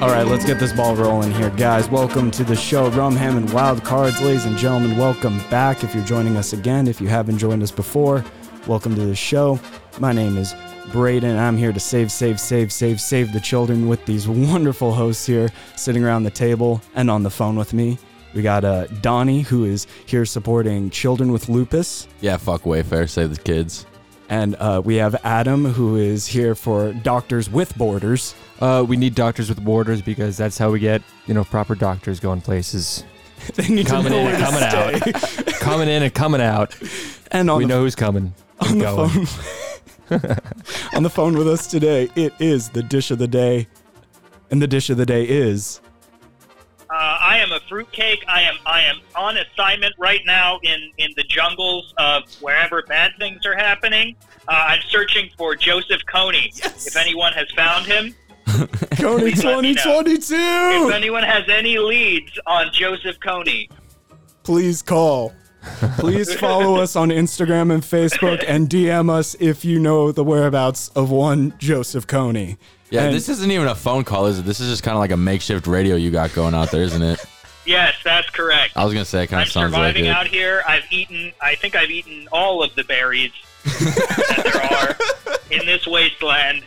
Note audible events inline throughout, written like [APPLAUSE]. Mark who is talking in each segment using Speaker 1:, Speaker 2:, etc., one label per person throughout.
Speaker 1: All right, let's get this ball rolling here, guys. Welcome to the show, Rum Ham and Wild Cards, ladies and gentlemen. Welcome back. If you're joining us again, if you haven't joined us before, welcome to the show. My name is Braden. I'm here to save, save, save, save, save the children with these wonderful hosts here sitting around the table and on the phone with me. We got uh, Donnie, who is here supporting children with lupus.
Speaker 2: Yeah, fuck Wayfair, save the kids.
Speaker 1: And uh, we have Adam, who is here for Doctors with Borders.
Speaker 3: Uh, we need doctors with borders because that's how we get, you know, proper doctors going places. [LAUGHS]
Speaker 1: They need
Speaker 3: Coming
Speaker 1: to know
Speaker 3: in and coming
Speaker 1: stay. [LAUGHS]
Speaker 3: coming in and coming out.
Speaker 1: And on
Speaker 3: we
Speaker 1: the,
Speaker 3: know who's coming. [LAUGHS]
Speaker 1: on the
Speaker 3: going.
Speaker 1: phone, on the phone with us today, it is the dish of the day, and the dish of the day is
Speaker 4: Uh, I am a fruitcake. I am I am on assignment right now in, in the jungles of wherever bad things are happening. Uh, I'm searching for Joseph Kony. If anyone has found him,
Speaker 1: Kony [LAUGHS]
Speaker 4: Please let me know.
Speaker 1: 2022.
Speaker 4: if anyone has any leads on Joseph Kony,
Speaker 1: Please call. Please follow us on Instagram and Facebook and DM us if you know the whereabouts of one Joseph Kony.
Speaker 2: Yeah,
Speaker 1: And-
Speaker 2: this isn't even a phone call, is it? This is just kind of like a makeshift radio you got going out there, isn't it?
Speaker 4: yes, that's correct.
Speaker 2: I was gonna say it kind
Speaker 4: I'm
Speaker 2: of sounds like it.
Speaker 4: surviving
Speaker 2: it.
Speaker 4: out here. I've eaten. I think I've eaten all of the berries that there [LAUGHS] are in this wasteland.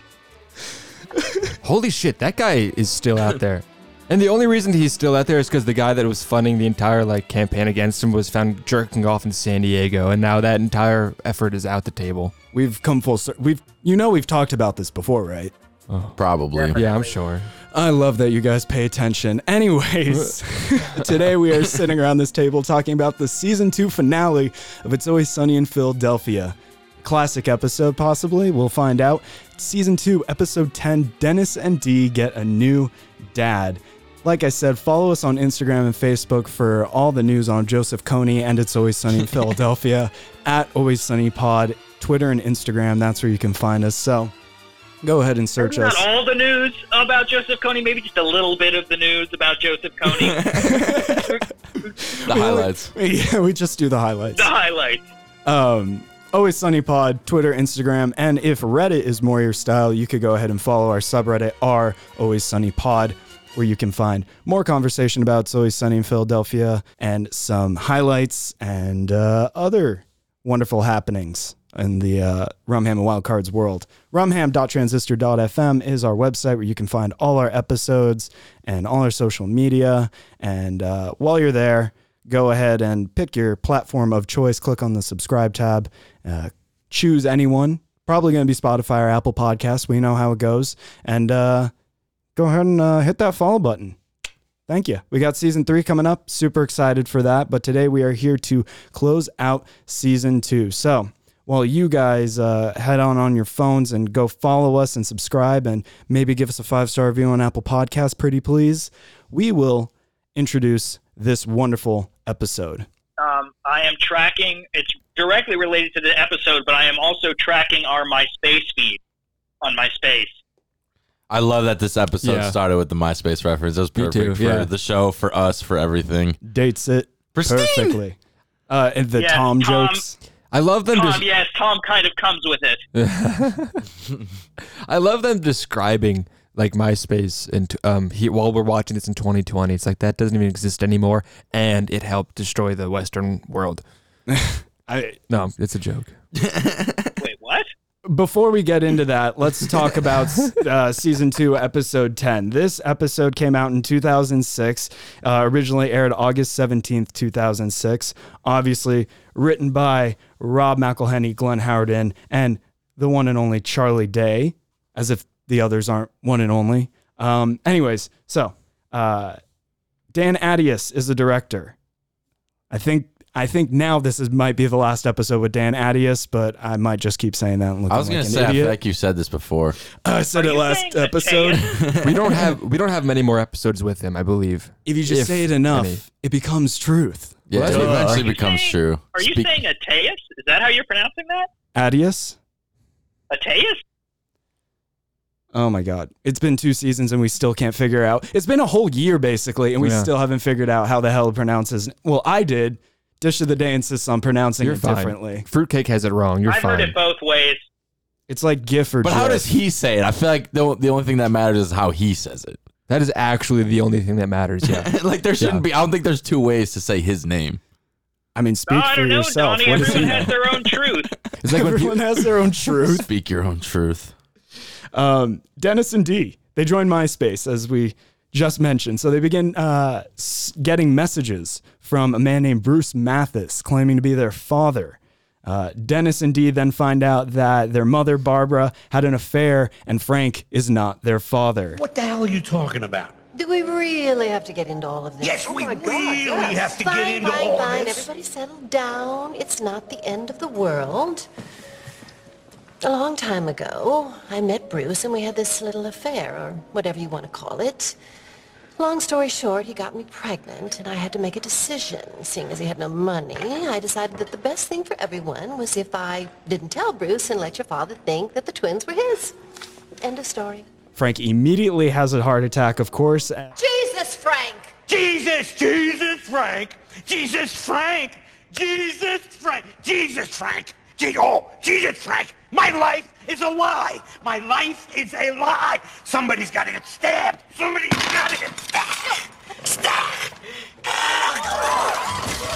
Speaker 3: Holy shit, that guy is still out there. And the only reason he's still out there is because the guy that was funding the entire like campaign against him was found jerking off in San Diego, and now that entire effort is out the table.
Speaker 1: We've come full circle. We've, you know, we've talked about this before, right?
Speaker 2: Probably.
Speaker 3: Yeah, I'm sure.
Speaker 1: I love that you guys pay attention. Anyways, [LAUGHS] today we are sitting around this table talking about the season two finale of It's Always Sunny in Philadelphia. Classic episode, possibly. We'll find out. Season two, episode 10 Dennis and Dee get a new dad. Like I said, follow us on Instagram and Facebook for all the news on Joseph Kony and It's Always Sunny in [LAUGHS] Philadelphia at Always Sunny Pod, Twitter and Instagram. That's where you can find us. So go ahead and search
Speaker 4: Not
Speaker 1: us.
Speaker 4: all the news about Joseph Kony, maybe just a little bit of the news about Joseph Kony. [LAUGHS]
Speaker 2: The highlights. [LAUGHS]
Speaker 1: Yeah, we just do the highlights.
Speaker 4: the highlights.
Speaker 1: Um, Always Sunny Pod, Twitter, Instagram, and if Reddit is more your style, you could go ahead and follow our subreddit, r Always Sunny Pod, where you can find more conversation about It's Always Sunny in Philadelphia and some highlights and uh, other wonderful happenings in the uh, Rumham and Wild Cards world. Rumham.transistor.fm is our website where you can find all our episodes and all our social media. And uh, while you're there, go ahead and pick your platform of choice. Click on the subscribe tab. Uh, choose anyone. Probably going to be Spotify or Apple Podcasts. We know how it goes. And uh, go ahead and uh, hit that follow button. Thank you. We got season three coming up. Super excited for that. But today we are here to close out season two. So while you guys uh, head on on your phones and go follow us and subscribe and maybe give us a five star review on Apple Podcasts, pretty please, we will introduce this wonderful episode.
Speaker 4: Um, I am tracking. It's directly related to the episode, but I am also tracking our MySpace feed on MySpace.
Speaker 2: I love that this episode
Speaker 3: Yeah.
Speaker 2: started with the MySpace reference. That was perfect
Speaker 3: too,
Speaker 2: for
Speaker 3: yeah.
Speaker 2: the show, for us, for everything.
Speaker 1: Dates it
Speaker 2: Pristine.
Speaker 1: perfectly. Uh, and the
Speaker 4: Yes,
Speaker 1: Tom,
Speaker 4: Tom.
Speaker 1: jokes.
Speaker 3: I love them.
Speaker 4: Tom,
Speaker 3: des-
Speaker 4: yes, Tom kind of comes with it. [LAUGHS]
Speaker 3: I love them describing like MySpace and um he, while we're watching this in 2020. It's like that doesn't even exist anymore, and it helped destroy the Western world. [LAUGHS]
Speaker 1: I,
Speaker 3: No, it's a joke. [LAUGHS]
Speaker 1: Before we get into that, [LAUGHS] let's talk about uh, season two, episode 10. This episode came out in 2006, uh, originally aired August 17th, 2006. Obviously, written by Rob McElhenney, Glenn Howerton, and the one and only Charlie Day, as if the others aren't one and only. Um, anyways, so uh, Dan Attias is the director. I think. I think now this is might be the last episode with Dan Attias, but I might just keep saying that. And looking
Speaker 2: I was
Speaker 1: like
Speaker 2: gonna
Speaker 1: an
Speaker 2: say, I feel like you said this before.
Speaker 1: Uh, I said
Speaker 4: Are
Speaker 1: it last episode. [LAUGHS]
Speaker 3: We don't have we don't have many more episodes with him, I believe.
Speaker 1: If you just
Speaker 3: If
Speaker 1: say it enough,
Speaker 3: any.
Speaker 1: it becomes truth.
Speaker 2: Yeah,
Speaker 3: Well,
Speaker 2: it eventually
Speaker 4: Are
Speaker 2: becomes
Speaker 4: saying-
Speaker 2: true.
Speaker 4: Are you
Speaker 2: Speak-
Speaker 4: saying Ateus? Is that how you're pronouncing that?
Speaker 1: Adius?
Speaker 4: Ateus?
Speaker 1: Oh my God. It's been two seasons and we still can't figure out. It's been a whole year basically, and we
Speaker 3: Yeah.
Speaker 1: still haven't figured out how the hell it pronounces. Well, I did. Dish of the Day insists on pronouncing
Speaker 3: You're
Speaker 1: it
Speaker 3: fine.
Speaker 1: differently.
Speaker 3: Fruitcake has it wrong. You're fine.
Speaker 4: I've
Speaker 3: fine.
Speaker 4: heard it both ways.
Speaker 1: It's like GIF or
Speaker 2: But how does he say it? I feel like the, the only thing that matters is how he says it.
Speaker 3: That is actually the only thing that matters. Yeah. [LAUGHS]
Speaker 2: like there shouldn't be. I don't think there's two ways to say his name.
Speaker 1: I mean,
Speaker 4: No,
Speaker 1: speak
Speaker 4: I
Speaker 1: for
Speaker 4: don't know,
Speaker 1: yourself.
Speaker 4: Donnie.
Speaker 1: What does he
Speaker 4: Everyone
Speaker 1: know?
Speaker 4: has their own [LAUGHS] truth.
Speaker 3: It's like
Speaker 1: Everyone
Speaker 3: people,
Speaker 1: has their own [LAUGHS] truth.
Speaker 2: Speak your own truth.
Speaker 1: Um, Dennis and Dee, they joined MySpace as we just mentioned. So they begin uh, getting messages from a man named Bruce Mathis claiming to be their father. Uh, Dennis and Dee then find out that their mother, Barbara, had an affair and Frank is not their father.
Speaker 5: What the hell are you talking about?
Speaker 6: Do we really have to get into all of this?
Speaker 5: Yes,
Speaker 6: oh
Speaker 5: we
Speaker 6: my God,
Speaker 5: really
Speaker 6: yes.
Speaker 5: have to get
Speaker 6: fine,
Speaker 5: into
Speaker 6: fine,
Speaker 5: all
Speaker 6: fine.
Speaker 5: this.
Speaker 6: Everybody settle down. It's not the end of the world. A long time ago, I met Bruce and we had this little affair, or whatever you want to call it. Long story short, he got me pregnant, and I had to make a decision. Seeing as he had no money, I decided that the best thing for everyone was if I didn't tell Bruce and let your father think that the twins were his. End of story.
Speaker 1: Frank immediately has a heart attack, of course.
Speaker 6: Jesus, Frank!
Speaker 5: Jesus, Jesus, Frank. Jesus, Frank. Jesus, Frank. Jesus, Frank. Je- oh, Jesus, Frank. My life is a lie. My life is a lie. Somebody's got to get stabbed. Somebody's got to get stabbed. Stabbed.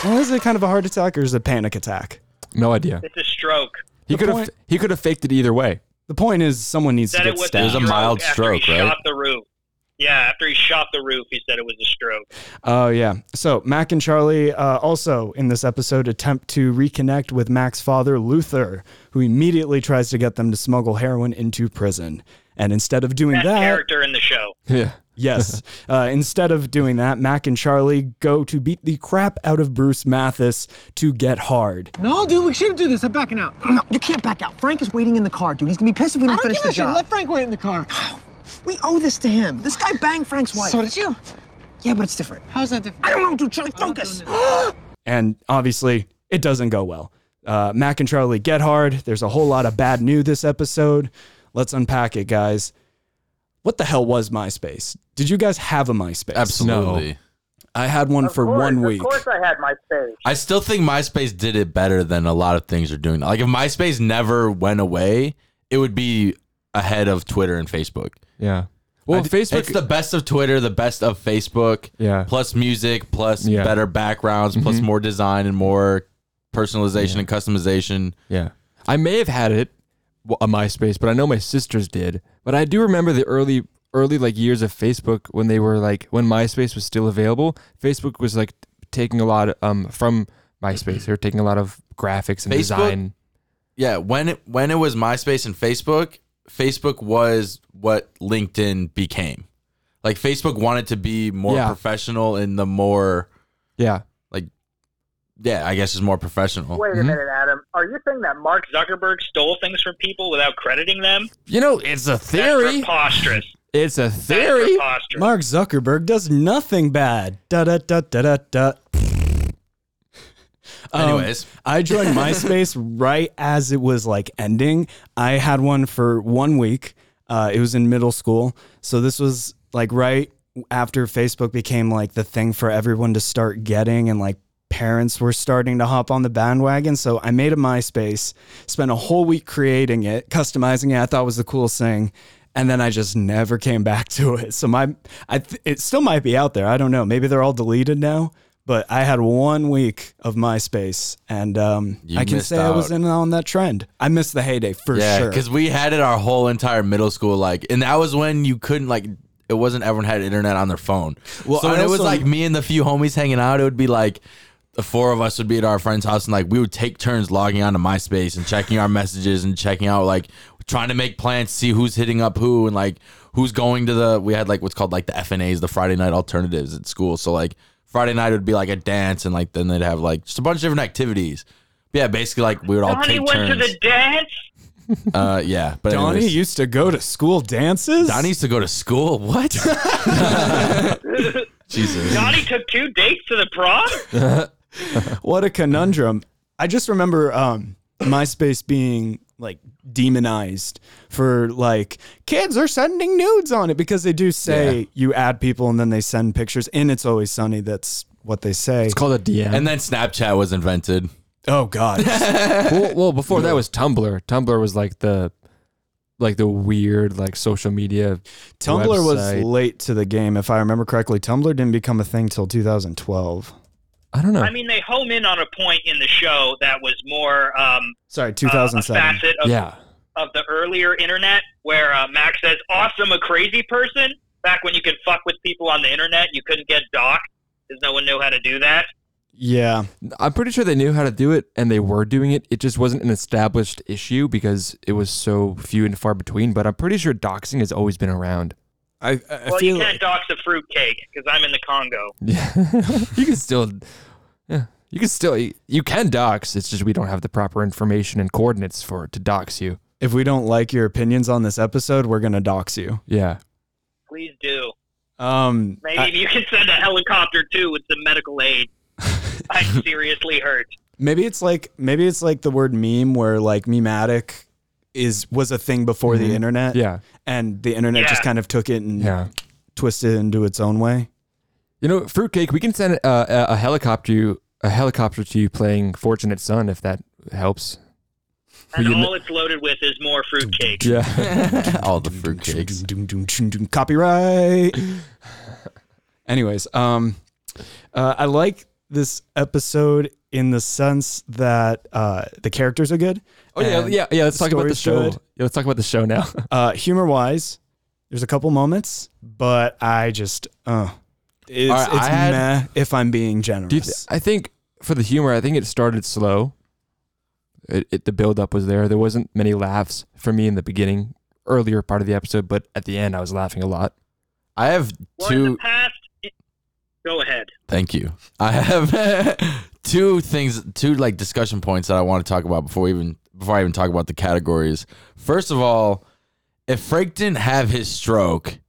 Speaker 1: Well, is it kind of a heart attack or is it a panic attack?
Speaker 3: no idea.
Speaker 4: It's a stroke.
Speaker 3: He could have he could have faked it either way.
Speaker 1: The point is, someone needs
Speaker 4: Said
Speaker 1: to
Speaker 4: it
Speaker 1: get
Speaker 4: was
Speaker 1: stabbed.
Speaker 2: It was a
Speaker 4: stroke
Speaker 2: mild
Speaker 4: after
Speaker 2: stroke, right?
Speaker 4: Shot the roof. Yeah, after he shot the roof, he said it was a stroke.
Speaker 1: Oh, yeah. So Mac and Charlie uh, also in this episode attempt to reconnect with Mac's father, Luther, who immediately tries to get them to smuggle heroin into prison. And instead of doing
Speaker 4: Best
Speaker 1: that,
Speaker 4: character in the show.
Speaker 3: Yeah.
Speaker 1: yes, [LAUGHS] uh, instead of doing that, Mac and Charlie go to beat the crap out of Bruce Mathis to get hard.
Speaker 7: No, dude, we shouldn't do this. I'm backing out. No, [CLEARS THROAT] you can't back out. Frank is waiting in the car, dude. He's gonna be pissed if we don't,
Speaker 8: don't
Speaker 7: finish
Speaker 8: give
Speaker 7: the
Speaker 8: a shit.
Speaker 7: job.
Speaker 8: Let Frank wait in the car. [SIGHS] [SIGHS] [SIGHS]
Speaker 7: We owe this to him. This guy banged Frank's wife.
Speaker 8: So did you.
Speaker 7: Yeah, but it's different.
Speaker 8: How's that different?
Speaker 7: I don't know, dude. Charlie, focus. [GASPS]
Speaker 1: And obviously, it doesn't go well. Uh, Mac and Charlie get hard. There's a whole lot of bad news this episode. Let's unpack it, guys. What the hell was MySpace? Did you guys have a MySpace?
Speaker 2: Absolutely.
Speaker 1: I had one for one week.
Speaker 4: Of course, I had MySpace.
Speaker 2: I still think MySpace did it better than a lot of things are doing. Like if MySpace never went away, it would be ahead of Twitter and Facebook.
Speaker 3: Yeah. Well,
Speaker 2: d-
Speaker 3: Facebook.
Speaker 2: It's the best of Twitter, the best of Facebook.
Speaker 3: Yeah.
Speaker 2: Plus music, plus
Speaker 3: Yeah.
Speaker 2: better backgrounds, plus more design and more personalization and customization.
Speaker 3: Yeah. I may have had it, w- a MySpace, but I know my sisters did. But I do remember the early, early like years of Facebook when they were like when MySpace was still available. Facebook was like taking a lot um from MySpace. They were taking a lot of graphics and
Speaker 2: Facebook?
Speaker 3: design.
Speaker 2: Yeah, when it when it was MySpace and Facebook, Facebook was what LinkedIn became. Like Facebook wanted to be more
Speaker 3: Yeah.
Speaker 2: professional in the more
Speaker 3: Yeah.
Speaker 2: like yeah, I guess it's more professional.
Speaker 4: Wait a mm-hmm. minute, Adam. Are you saying that Mark Zuckerberg stole things from people without crediting them?
Speaker 3: You know, it's a
Speaker 4: That's
Speaker 3: theory.
Speaker 4: preposterous.
Speaker 3: It's a theory.
Speaker 4: preposterous.
Speaker 1: Mark Zuckerberg does nothing bad. Da da da da da da. Um,
Speaker 2: Anyways.
Speaker 1: I joined [LAUGHS] MySpace right as it was like ending. I had one for one week. Uh, it was in middle school, so this was like right after Facebook became like the thing for everyone to start getting, and like parents were starting to hop on the bandwagon. So I made a MySpace, spent a whole week creating it, customizing it. I thought was the coolest thing. And then I just never came back [LAUGHS] to it. So my, I th- it still might be out there. I don't know. Maybe they're all deleted now. But I had one week of MySpace, and um, I can say I was in on that trend. I missed the heyday for
Speaker 2: yeah,
Speaker 1: sure.
Speaker 2: because we had it our whole entire middle school, like, and that was when you couldn't like. It wasn't everyone had internet on their phone.
Speaker 1: Well,
Speaker 2: so when it was like me and the few homies hanging out, it would be like the four of us would be at our friend's house, and like we would take turns logging onto MySpace and checking our messages and checking out like trying to make plans, see who's hitting up who, and like who's going to the. We had like what's called like the FNAs, the Friday night alternatives at school. So like Friday night would be like a dance, and like then they'd have like just a bunch of different activities. But yeah, basically like we would all
Speaker 4: Donnie
Speaker 2: take
Speaker 4: went
Speaker 2: turns.
Speaker 4: to the dance.
Speaker 2: uh, yeah, but
Speaker 1: Donnie
Speaker 2: anyways.
Speaker 1: used to go to school dances.
Speaker 2: Donnie used to go to school. What? [LAUGHS] Jesus.
Speaker 4: Donnie took two dates to the prom. [LAUGHS]
Speaker 1: what a conundrum. I just remember um, MySpace being like demonized for like kids are sending nudes on it because they do say
Speaker 2: Yeah.
Speaker 1: you add people and then they send pictures. And it's always sunny. That's what they say.
Speaker 3: It's called a DM.
Speaker 2: And then Snapchat was invented.
Speaker 1: oh God. [LAUGHS]
Speaker 3: well, well, before that was Tumblr. Tumblr was like the like the weird like social media.
Speaker 1: Tumblr was late to the game, if I remember correctly. Tumblr didn't become a thing till 2012.
Speaker 3: I don't know.
Speaker 4: I mean, they home in on a point in the show that was more um,
Speaker 1: Sorry,
Speaker 4: uh, a
Speaker 1: 2007.
Speaker 4: facet of,
Speaker 3: yeah.
Speaker 4: of the earlier internet, where uh, Max says, "Awesome, a crazy person." Back when you could fuck with people on the internet, you couldn't get docked because no one knew how to do that.
Speaker 1: yeah.
Speaker 3: I'm pretty sure they knew how to do it and they were doing it. It just wasn't an established issue because it was so few and far between. But I'm pretty sure doxing has always been around.
Speaker 1: I, I
Speaker 4: well,
Speaker 1: feel
Speaker 4: you can't dox a fruitcake because I'm in the Congo.
Speaker 3: Yeah, [LAUGHS] you can still, yeah, you can still, you can dox. It's just we don't have the proper information and coordinates for it to dox you.
Speaker 1: if we don't like your opinions on this episode, we're going to dox you.
Speaker 3: Yeah,
Speaker 4: Please do.
Speaker 1: Um,
Speaker 4: Maybe
Speaker 1: I-
Speaker 4: you can send a helicopter too with some medical aid. [LAUGHS] I'm seriously hurt.
Speaker 1: maybe it's like maybe it's like the word meme where like memetic is was a thing before the
Speaker 3: Mhm.
Speaker 1: internet.
Speaker 3: yeah,
Speaker 1: And the internet just kind of took it and
Speaker 3: yeah.
Speaker 1: twisted it into its own way.
Speaker 3: You know, fruitcake. We can send uh, a, a helicopter you a helicopter to you playing Fortunate Son if that helps.
Speaker 4: And
Speaker 3: You kn-
Speaker 4: all it's loaded with is more fruitcake.
Speaker 3: Yeah. [LAUGHS]
Speaker 2: All the fruitcakes. [LAUGHS]
Speaker 1: Copyright. Anyways, um, uh, I like this episode in the sense that uh, the characters are good.
Speaker 3: Oh yeah, yeah, yeah. Let's talk about the show.
Speaker 1: good.
Speaker 3: Yeah, let's talk about the show now. [LAUGHS]
Speaker 1: Uh, humor wise, there's a couple moments, but I just uh, it's,
Speaker 2: All right,
Speaker 1: it's
Speaker 2: had-
Speaker 1: meh if I'm being generous.
Speaker 3: Th- I think for the humor, I think it started slow. It, it the build up was there. There wasn't many laughs for me in the beginning, earlier part of the episode, but at the end, I was laughing a lot.
Speaker 2: I have
Speaker 4: Well,
Speaker 2: two.
Speaker 4: past, go ahead.
Speaker 2: Thank you. I have [LAUGHS] two things, two like discussion points that I want to talk about before we even before I even talk about the categories. First of all, if Frank didn't have his stroke,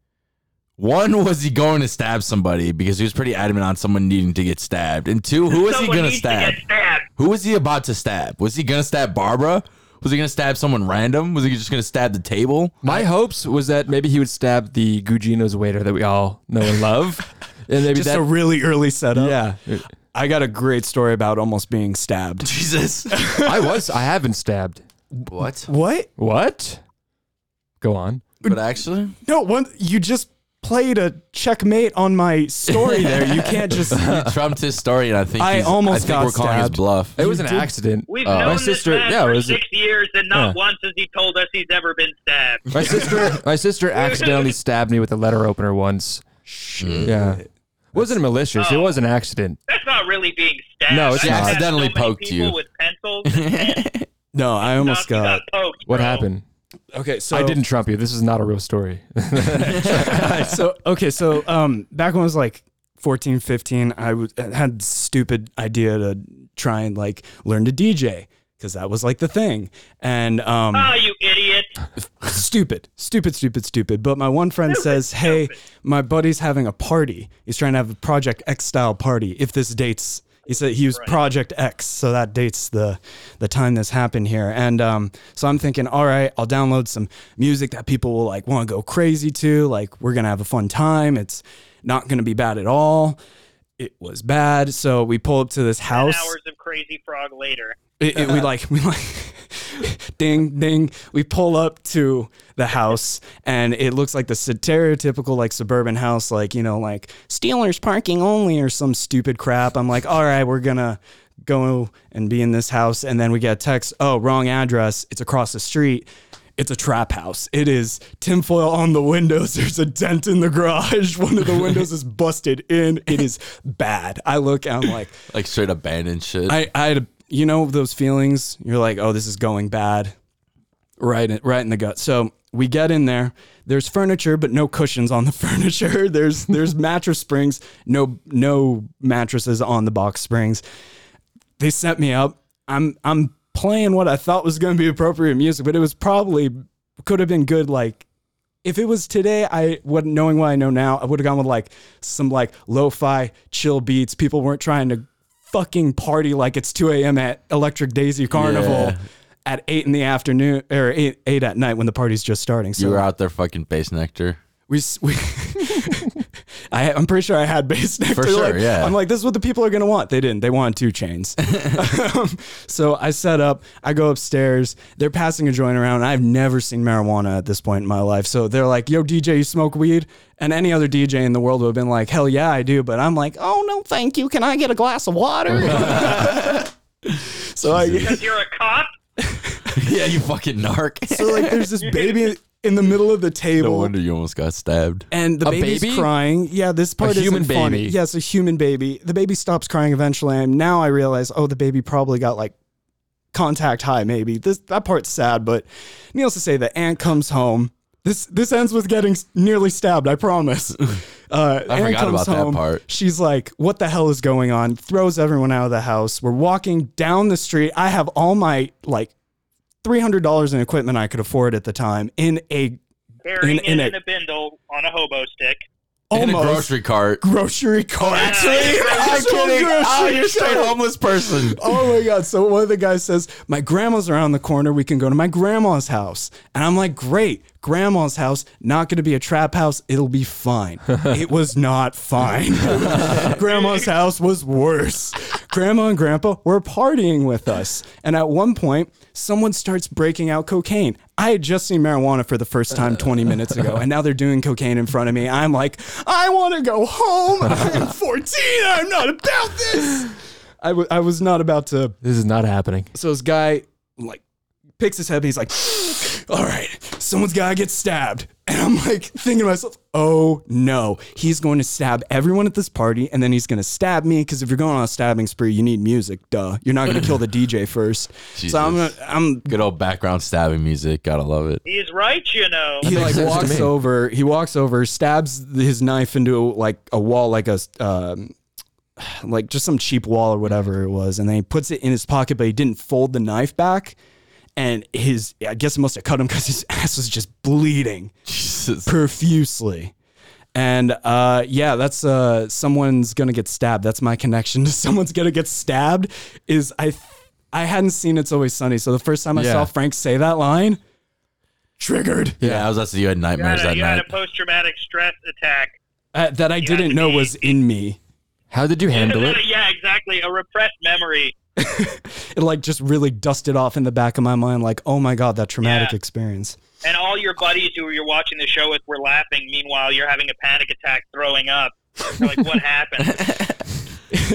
Speaker 2: one was he going to stab somebody because he was pretty adamant on someone needing to get stabbed, and two, who was he going to
Speaker 4: needs
Speaker 2: stab?
Speaker 4: To get stabbed.
Speaker 2: Who was he about to stab? Was he going to stab Barbara? Was he going to stab someone random? Was he just going to stab the table?
Speaker 3: My hopes was that maybe he would stab the Gugino's waiter that we all know and love, [LAUGHS] and maybe
Speaker 1: just
Speaker 3: that.
Speaker 1: a really early setup.
Speaker 3: yeah,
Speaker 1: I got a great story about almost being stabbed. [LAUGHS]
Speaker 2: Jesus. [LAUGHS]
Speaker 3: I was. I have been stabbed.
Speaker 2: what?
Speaker 1: What?
Speaker 3: What? Go on.
Speaker 2: But actually,
Speaker 1: No, one you just played a checkmate on my story there. You can't just [LAUGHS]
Speaker 2: he trumped his story, and I think
Speaker 1: I
Speaker 2: he's-
Speaker 1: almost
Speaker 2: I think
Speaker 1: got
Speaker 2: we're calling his
Speaker 1: stabbed.
Speaker 2: bluff.
Speaker 3: It was an
Speaker 1: did-
Speaker 3: accident.
Speaker 4: We've
Speaker 2: Uh,
Speaker 4: known
Speaker 3: my
Speaker 4: this
Speaker 3: sister-
Speaker 4: man
Speaker 3: yeah,
Speaker 4: for
Speaker 3: it was-
Speaker 4: six years, and not
Speaker 3: Yeah.
Speaker 4: once has he told us he's ever been stabbed.
Speaker 3: My sister, my sister accidentally stabbed me with a letter opener once. Yeah, wasn't malicious. It
Speaker 4: Oh.
Speaker 3: was an accident.
Speaker 4: That's not really being stabbed.
Speaker 3: No, it's
Speaker 4: I've
Speaker 3: not.
Speaker 2: Accidentally
Speaker 4: so
Speaker 2: poked you.
Speaker 4: with pencils. [LAUGHS]
Speaker 1: No, I almost
Speaker 4: you
Speaker 1: got
Speaker 4: poked.
Speaker 3: What
Speaker 4: bro.
Speaker 3: happened?
Speaker 1: Okay, so
Speaker 3: I didn't trump you. This is not a real story. [LAUGHS]
Speaker 1: so okay, so um back when I was like 14, 15, I had stupid idea to try and like learn to DJ because that was like the thing. And um
Speaker 4: Ah, you idiot!
Speaker 1: stupid, stupid, stupid, stupid. But my one friend says, "Hey, my buddy's having a party. He's trying to have a Project X style party. If this dates." He said he used Project X, so that dates the the time this happened here. And um, so I'm thinking, all right, I'll download some music that people will like want to go crazy to. Like we're gonna have a fun time. It's not gonna be bad at all. It was bad. So we pull up to this house.
Speaker 4: hours of Crazy Frog later.
Speaker 1: It, it- we like [LAUGHS] we like ding ding. We pull up to the house and it looks like the stereotypical like suburban house, like you know, like Steelers parking only or some stupid crap. I'm like, all right, we're gonna go and be in this house, and then we get a text, oh, wrong address. It's across the street. It's a trap house. It is tinfoil on the windows. [LAUGHS] There's a dent in the garage. One of the windows is busted in. It is bad. I look and I'm [LAUGHS] like,
Speaker 2: like straight abandoned shit.
Speaker 1: I, I had, you know, those feelings. You're like, oh, this is going bad, right, in, right in the gut. So we get in there. There's furniture, but no cushions on the [LAUGHS] furniture. There's there's mattress springs, no no mattresses on the box springs. They set me up. I'm I'm playing what I thought was going to be appropriate music, but it was probably could have been good like if it was today, I would knowing what I know now, I would have gone with like some like lo-fi chill beats. People weren't trying to fucking party like it's 2 a.m. at Electric Daisy Carnival
Speaker 2: Yeah.
Speaker 1: at eight in the afternoon or eight eight at night when the party's just starting. So
Speaker 2: you were out there fucking Bassnectar.
Speaker 1: we we [LAUGHS] I, I'm pretty sure I had bass neck.
Speaker 2: For
Speaker 1: They're
Speaker 2: sure,
Speaker 1: like-
Speaker 2: yeah.
Speaker 1: I'm like, this is what the people are gonna want. They didn't. They wanted 2 Chainz. [LAUGHS] Um, so I set up. I go upstairs. They're passing a joint around. I've never seen marijuana at this point in my life. So they're like, "Yo, DJ, you smoke weed?" And any other DJ in the world would have been like, "Hell yeah, I do." But I'm like, "Oh no, thank you. Can I get a glass of water?" [LAUGHS] [LAUGHS] so I.
Speaker 4: Because you're a cop.
Speaker 2: yeah, you fucking narc.
Speaker 1: So like, there's this baby in the middle of the table.
Speaker 2: no wonder you almost got stabbed.
Speaker 1: and the
Speaker 3: A
Speaker 1: baby's
Speaker 3: baby?
Speaker 1: crying. Yeah, this part is
Speaker 3: human
Speaker 1: funny.
Speaker 3: baby.
Speaker 1: Yes, a human baby. The baby stops crying eventually, and now I realize, oh, the baby probably got like contact high. Maybe this that part's sad, but needless to say, the aunt comes home. This this ends with getting nearly stabbed. I promise. [LAUGHS] Uh,
Speaker 2: I
Speaker 1: aunt
Speaker 2: forgot
Speaker 1: comes
Speaker 2: about that
Speaker 1: home.
Speaker 2: part.
Speaker 1: She's like, "What the hell is going on?" Throws everyone out of the house. We're walking down the street. I have all my like three hundred dollars in equipment I could afford at the time in a
Speaker 4: Carrying
Speaker 1: In- in
Speaker 4: it
Speaker 1: a-
Speaker 4: in a bindle on a hobo stick.
Speaker 2: In a grocery cart.
Speaker 1: grocery cart.
Speaker 4: Actually, [LAUGHS]
Speaker 2: I'm [LAUGHS] kidding. Oh, you're a straight [LAUGHS] homeless person.
Speaker 1: Oh my god! So one of the guys says, "My grandma's around the corner. We can go to my grandma's house." And I'm like, "Great, grandma's house. Not going to be a trap house. It'll be fine." [LAUGHS] it was not fine. [LAUGHS] grandma's house was worse. Grandma and grandpa were partying with us, and at one point, someone starts breaking out cocaine. I had just seen marijuana for the first time 20 minutes ago, and now they're doing cocaine in front of me. I'm like, I want to go home. I'm [LAUGHS] 14. I'm not about this. I, w- I was not about to.
Speaker 3: This is not happening.
Speaker 1: So this guy like picks his head. And he's like, "All right, someone's gotta get stabbed." And I'm like thinking to myself, "Oh no, he's going to stab everyone at this party, and then he's gonna stab me. Because if you're going on a stabbing spree, you need music. Duh, you're not gonna kill the DJ [LAUGHS] first. So I'm gonna, I'm
Speaker 2: Good old background stabbing music. Gotta love it.
Speaker 4: He's right, you know.
Speaker 1: he like walks over he walks over stabs his knife into like a wall like a um, like just some cheap wall or whatever it was and then he puts it in his pocket but he didn't fold the knife back and his i guess it must have cut him because his [LAUGHS] ass was just bleeding
Speaker 2: Jesus.
Speaker 1: profusely and uh, yeah that's uh, someone's gonna get stabbed that's my connection [LAUGHS] to someone's gonna get stabbed is i i hadn't seen it's always sunny so the first time i
Speaker 3: Yeah.
Speaker 1: saw frank say that line triggered
Speaker 2: Yeah, I was listening. You had
Speaker 4: You
Speaker 2: nightmares
Speaker 4: had, a,
Speaker 2: that
Speaker 4: you had
Speaker 2: night.
Speaker 4: a post-traumatic stress attack.
Speaker 1: uh, that I
Speaker 4: had
Speaker 1: didn't know
Speaker 4: be-
Speaker 1: was in me.
Speaker 3: How did you handle it?
Speaker 4: yeah, exactly. A repressed memory. [LAUGHS]
Speaker 1: It like just really dusted off in the back of my mind, like, oh my god, that traumatic
Speaker 4: Yeah.
Speaker 1: experience.
Speaker 4: And all your buddies who you're watching the show with were laughing. Meanwhile, you're having a panic attack, throwing up. They're like, what happened? [LAUGHS]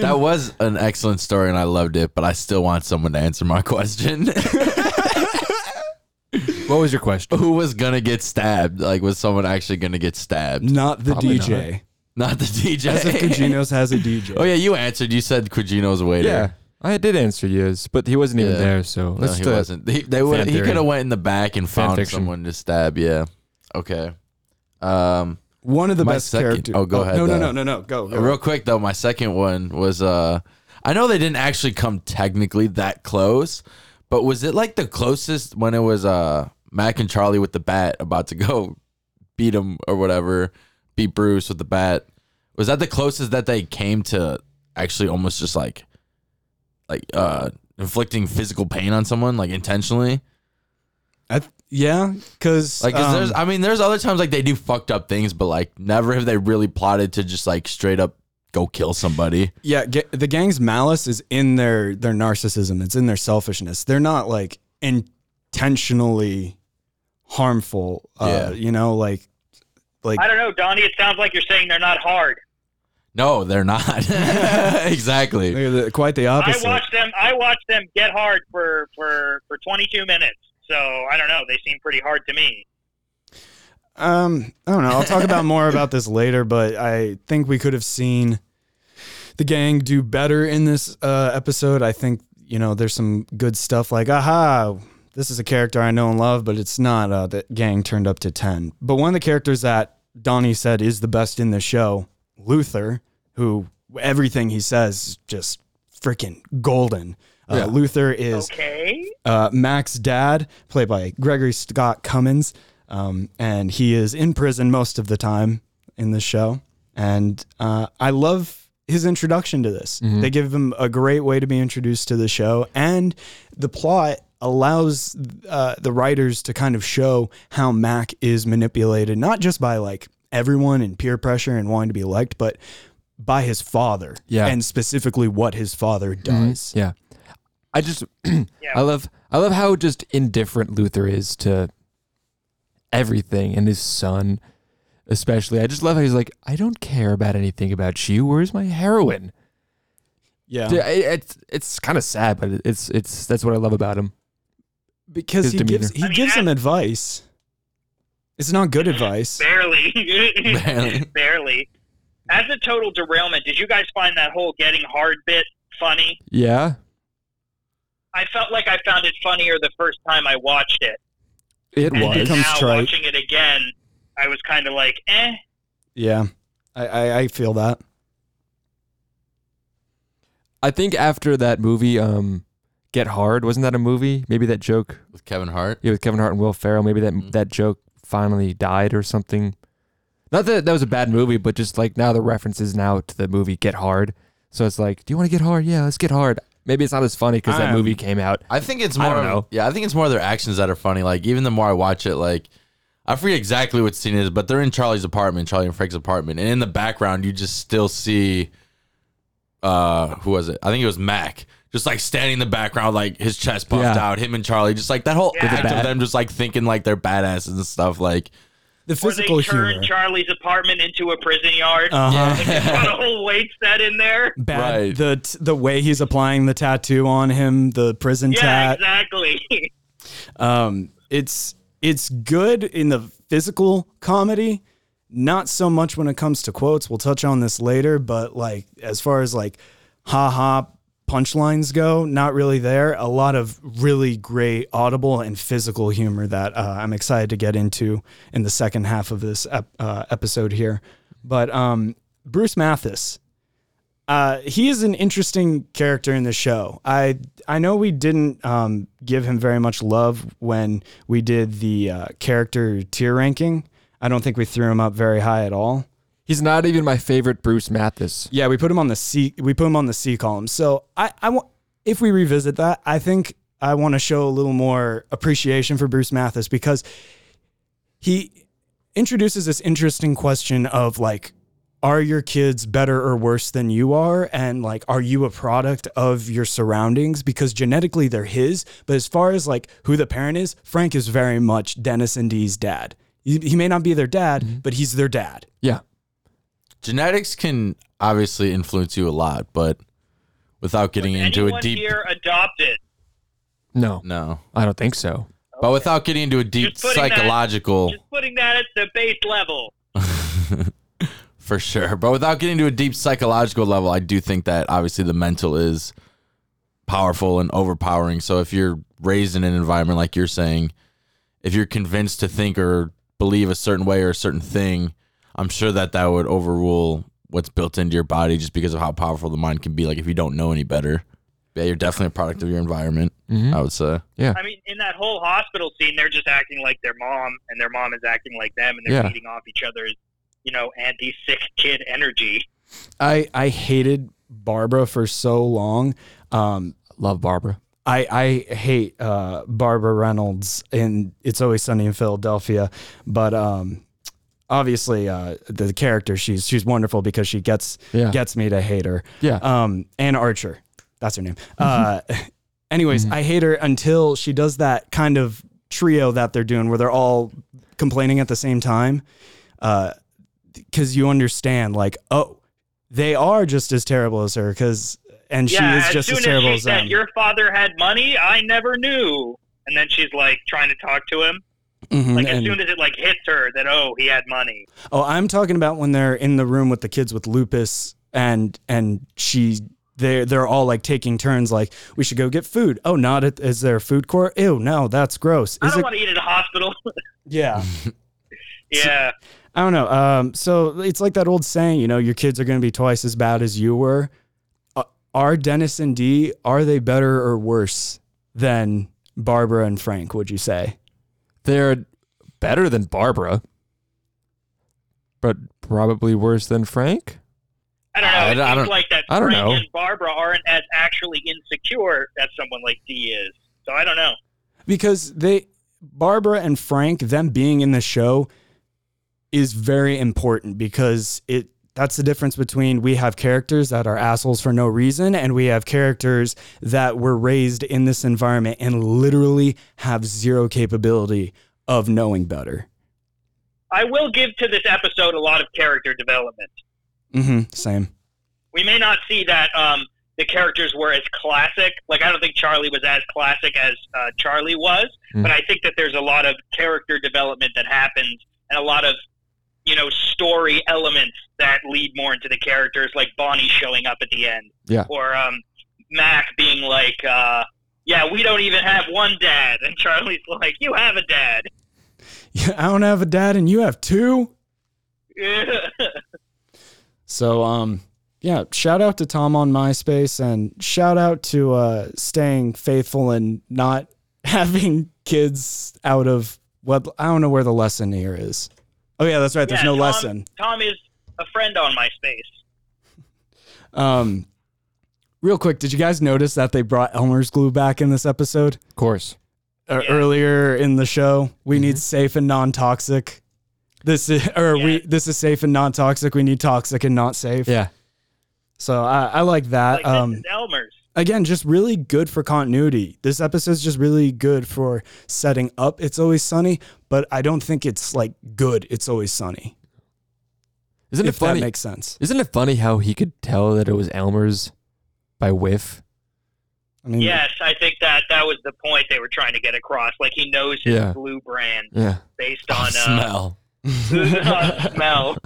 Speaker 2: That was an excellent story, and I loved it. But I still want someone to answer my question: [LAUGHS]
Speaker 3: What was your question?
Speaker 2: Who was gonna get stabbed? Like, was someone actually gonna get stabbed?
Speaker 1: Not the
Speaker 3: Probably
Speaker 1: DJ.
Speaker 2: Not the DJ.
Speaker 1: As if Cugino's has a DJ.
Speaker 2: oh yeah, you answered. You said Cugino's waiter.
Speaker 3: Yeah, I did answer yes, but he wasn't even
Speaker 2: Yeah.
Speaker 3: there. So
Speaker 2: No,
Speaker 3: let's
Speaker 2: he
Speaker 3: do it.
Speaker 2: wasn't. He, they would. He
Speaker 3: theory.
Speaker 2: could have went in the back and found
Speaker 3: fiction.
Speaker 2: someone to stab. Yeah. Okay. Um.
Speaker 1: One of the
Speaker 2: My
Speaker 1: best
Speaker 2: second-
Speaker 1: characters.
Speaker 2: oh, go ahead,
Speaker 1: No, no,
Speaker 2: uh,
Speaker 1: no, no, no. Go. go.
Speaker 2: Real quick though, my second one was uh I know they didn't actually come technically that close, but was it like the closest when it was uh Mac and Charlie with the bat about to [LAUGHS] go beat him or whatever, beat Bruce with the bat? Was that the closest that they came to actually almost just like like uh inflicting physical pain on someone like intentionally?
Speaker 1: I th- yeah, because
Speaker 2: Like 'cause there's I mean there's other times like they do fucked up things, but like never have they really plotted to just like straight up go kill somebody.
Speaker 1: yeah, ga- the gang's malice is in their their narcissism. It's in their selfishness. They're not like intentionally harmful. Uh,
Speaker 2: Yeah.
Speaker 1: You know, like like
Speaker 4: I don't know, Donnie. It sounds like you're saying they're not hard.
Speaker 2: No, they're not. [LAUGHS] exactly.
Speaker 1: they're the- quite the
Speaker 4: I
Speaker 1: opposite.
Speaker 4: watched them. I watched them get hard for for for 22 minutes. So I don't know. They seem pretty hard to me.
Speaker 1: Um, I don't know. I'll talk about more about this later, but I think we could have seen the gang do better in this uh, episode. I think you know there's some good stuff like, aha, this is a character I know and love, but it's not. Uh, the gang turned up to ten. But one of the characters that Donnie said is the best in the show, Luther, who everything he says is just freaking golden. Uh, Luther is
Speaker 4: Okay.
Speaker 1: uh, Mac's dad, played by Gregory Scott Cummins, um, and he is in prison most of the time in this show. And uh, I love his introduction to this. They give him a great way to be introduced to the show, and the plot allows uh, the writers to kind of show how Mac is manipulated, not just by like everyone and peer pressure and wanting to be liked, but by his father.
Speaker 3: Yeah.
Speaker 1: And specifically what his father mm-hmm. does.
Speaker 3: Yeah. I just [CLEARS THROAT] I love I love how just indifferent Luther is to everything and his son especially. I just love how he's like, I don't care about anything about you. Where's my heroin?
Speaker 1: Yeah.
Speaker 3: Dude, it's it's kind of sad, but it's it's that's what I love about him.
Speaker 1: because
Speaker 3: his
Speaker 1: he gives he
Speaker 4: I mean,
Speaker 1: gives
Speaker 4: that-
Speaker 1: him advice. It's not good advice.
Speaker 4: Barely. [LAUGHS]
Speaker 2: Barely.
Speaker 4: Barely. As a total derailment, did you guys find that whole getting hard bit funny?
Speaker 3: Yeah,
Speaker 4: I felt like I found it funnier the first time I watched it.
Speaker 3: it
Speaker 4: And
Speaker 3: was.
Speaker 4: then
Speaker 1: becomes
Speaker 4: now
Speaker 1: trite.
Speaker 4: watching it again, I was kind of like, eh.
Speaker 1: Yeah. I, I, I feel that.
Speaker 3: I think after that movie, um, Get Hard wasn't that a movie? Maybe that joke,
Speaker 2: with Kevin Hart.
Speaker 3: yeah, with Kevin Hart and Will Ferrell. Maybe that
Speaker 2: Mhm.
Speaker 3: that joke finally died or something. Not that that was a bad movie, but just like now the references now to the movie Get Hard. So it's like, do you want to get hard? Yeah, let's get hard. Maybe it's not as funny because that
Speaker 1: Um,
Speaker 3: movie came out.
Speaker 2: I think it's more.
Speaker 3: don't know.
Speaker 2: Yeah, I think it's more their actions that are funny. Like even the more I watch it, like I forget exactly what scene it is, but they're in Charlie's apartment, Charlie and Frank's apartment, and in the background you just still see, uh, who was it? I think it was Mac, just like standing in the background, like his chest puffed
Speaker 3: Yeah.
Speaker 2: out. Him and Charlie, just like that whole
Speaker 4: Yeah. With
Speaker 3: a
Speaker 2: act of
Speaker 3: bat.
Speaker 2: them, just like thinking like they're badasses and stuff. Like
Speaker 1: The
Speaker 4: Or they
Speaker 1: physical
Speaker 4: turned
Speaker 1: humor.
Speaker 4: Charlie's apartment into a prison yard.
Speaker 1: uh-huh.
Speaker 4: They got a whole weight set in there.
Speaker 1: Bad
Speaker 2: Right.
Speaker 1: the t- the way he's applying the tattoo on him, the prison
Speaker 4: Yeah,
Speaker 1: tat.
Speaker 4: exactly. [LAUGHS]
Speaker 1: Um, it's it's good in the physical comedy, not so much when it comes to quotes. We'll touch on this later, but like as far as like ha ha punchlines go, not really there. A lot of really great audible and physical humor that uh, I'm excited to get into in the second half of this ep- uh, episode here. But um, Bruce Mathis, uh, he is an interesting character in the show. I I know we didn't um, give him very much love when we did the uh, character tier ranking. I don't think we threw him up very high at all.
Speaker 3: He's not even my favorite Bruce Mathis.
Speaker 1: Yeah, we put him on the C. We put him on the C column. So I, I want if we revisit that, I think I want to show a little more appreciation for Bruce Mathis because he introduces this interesting question of like, are your kids better or worse than you are? And like, are you a product of your surroundings? Because genetically they're his, but as far as like who the parent is, Frank is very much Dennis and Dee's dad. He, he may not be their dad, mm-hmm. but he's their dad.
Speaker 3: Yeah,
Speaker 2: genetics can obviously influence you a lot, but without getting into a deep
Speaker 4: here adopted?
Speaker 3: no,
Speaker 2: no,
Speaker 3: I don't think so.
Speaker 2: but without getting into a deep
Speaker 4: Just putting that-
Speaker 2: psychological.
Speaker 4: Just putting that at the base level. [LAUGHS]
Speaker 2: For sure. But without getting to a deep psychological level, I do think that obviously the mental is powerful and overpowering. So if you're raised in an environment like you're saying, if you're convinced to think or believe a certain way or a certain thing, I'm sure that that would overrule what's built into your body just because of how powerful the mind can be. Like if you don't know any better, yeah, you're definitely a product of your environment,
Speaker 3: Mhm.
Speaker 2: I would say.
Speaker 3: Yeah,
Speaker 4: I mean, in that whole hospital scene, they're just acting like their mom, and their mom is acting like them, and they're
Speaker 3: Yeah.
Speaker 4: feeding off each other's, you know, anti-sick kid energy.
Speaker 1: I I hated Barbara for so long. Um,
Speaker 3: love Barbara.
Speaker 1: I I hate uh, Barbara Reynolds in It's Always Sunny in Philadelphia, but um, obviously uh, the character she's she's wonderful because she gets
Speaker 3: Yeah.
Speaker 1: gets me to hate her.
Speaker 3: Yeah.
Speaker 1: Um, Anne Archer, that's her name. Uh, [LAUGHS] anyways, I hate her until she does that kind of trio that they're doing where they're all complaining at the same time. Uh, because you understand, like, oh, they are just as terrible as her. Because and
Speaker 4: yeah,
Speaker 1: she is
Speaker 4: as
Speaker 1: just
Speaker 4: soon
Speaker 1: as terrible
Speaker 4: she
Speaker 1: as
Speaker 4: said,
Speaker 1: them.
Speaker 4: "Your father had money," I never knew. And then she's like trying to talk to him.
Speaker 1: Mhm,
Speaker 4: Like as
Speaker 1: and-
Speaker 4: soon as it like hits her that oh he had money.
Speaker 1: Oh, I'm talking about when they're in the room with the kids with lupus and and she they're they're all like taking turns like we should go get food. Oh, not at is there a food court? Ew, no, that's gross.
Speaker 4: I
Speaker 1: Is
Speaker 4: don't
Speaker 1: it
Speaker 4: want to eat at a hospital. [LAUGHS]
Speaker 1: Yeah.
Speaker 4: yeah.
Speaker 1: I don't know. Um so it's like that old saying, you know, your kids are going to be twice as bad as you were. Uh, are Dennis and Dee are they better or worse than Barbara and Frank, would you say?
Speaker 3: They're better than Barbara, but probably worse than Frank.
Speaker 4: I don't know.
Speaker 2: I
Speaker 4: It
Speaker 2: don't- I
Speaker 4: seems
Speaker 2: don't-
Speaker 4: like that
Speaker 3: I don't
Speaker 4: Frank
Speaker 3: know.
Speaker 4: and Barbara aren't as actually insecure as someone like Dee is. So I don't know.
Speaker 1: because they Barbara and Frank them being in the show is very important because it that's the difference between we have characters that are assholes for no reason and we have characters that were raised in this environment and literally have zero capability of knowing better.
Speaker 4: I will give to this episode a lot of character development.
Speaker 1: hmm Same.
Speaker 4: We may not see that um, the characters were as classic. Like I don't think Charlie was as classic as uh, Charlie was,
Speaker 3: Mm.
Speaker 4: but I think that there's a lot of character development that happens and a lot of you know story elements that lead more into the characters, like Bonnie showing up at the end,
Speaker 3: Yeah.
Speaker 4: or um, Mac being like, uh, "Yeah, we don't even have one dad," and Charlie's like, "You have a dad." [LAUGHS]
Speaker 1: Yeah, I don't have a dad and you have two. [LAUGHS] So um yeah, shout out to Tom on MySpace and shout out to uh staying faithful and not [LAUGHS] having kids out of what I don't know where the lesson here is. Oh yeah, that's right. There's
Speaker 4: Yeah,
Speaker 1: no
Speaker 4: Tom-
Speaker 1: lesson.
Speaker 4: Tom is a friend on MySpace.
Speaker 1: Um real quick, did you guys notice that they brought Elmer's glue back in this episode?
Speaker 3: Of course.
Speaker 1: Uh,
Speaker 4: Yeah.
Speaker 1: Earlier in the show, we need safe and non-toxic. This is or we this is safe and non-toxic. We need toxic and not safe.
Speaker 3: Yeah.
Speaker 1: So I, I like that.
Speaker 4: Like
Speaker 1: um
Speaker 4: this is Elmer's.
Speaker 1: again, just really good for continuity. This episode's just really good for setting up It's Always Sunny, but I don't think it's like good It's Always Sunny.
Speaker 3: Isn't
Speaker 1: if
Speaker 3: it funny?
Speaker 1: that makes sense.
Speaker 3: Isn't it funny how he could tell that it was Elmer's by whiff?
Speaker 1: I mean,
Speaker 4: Yes, I think that that was the point they were trying to get across. Like he knows his
Speaker 3: Yeah.
Speaker 4: blue brand
Speaker 3: Yeah.
Speaker 4: based on uh,
Speaker 2: Smell.
Speaker 4: on [LAUGHS] smell.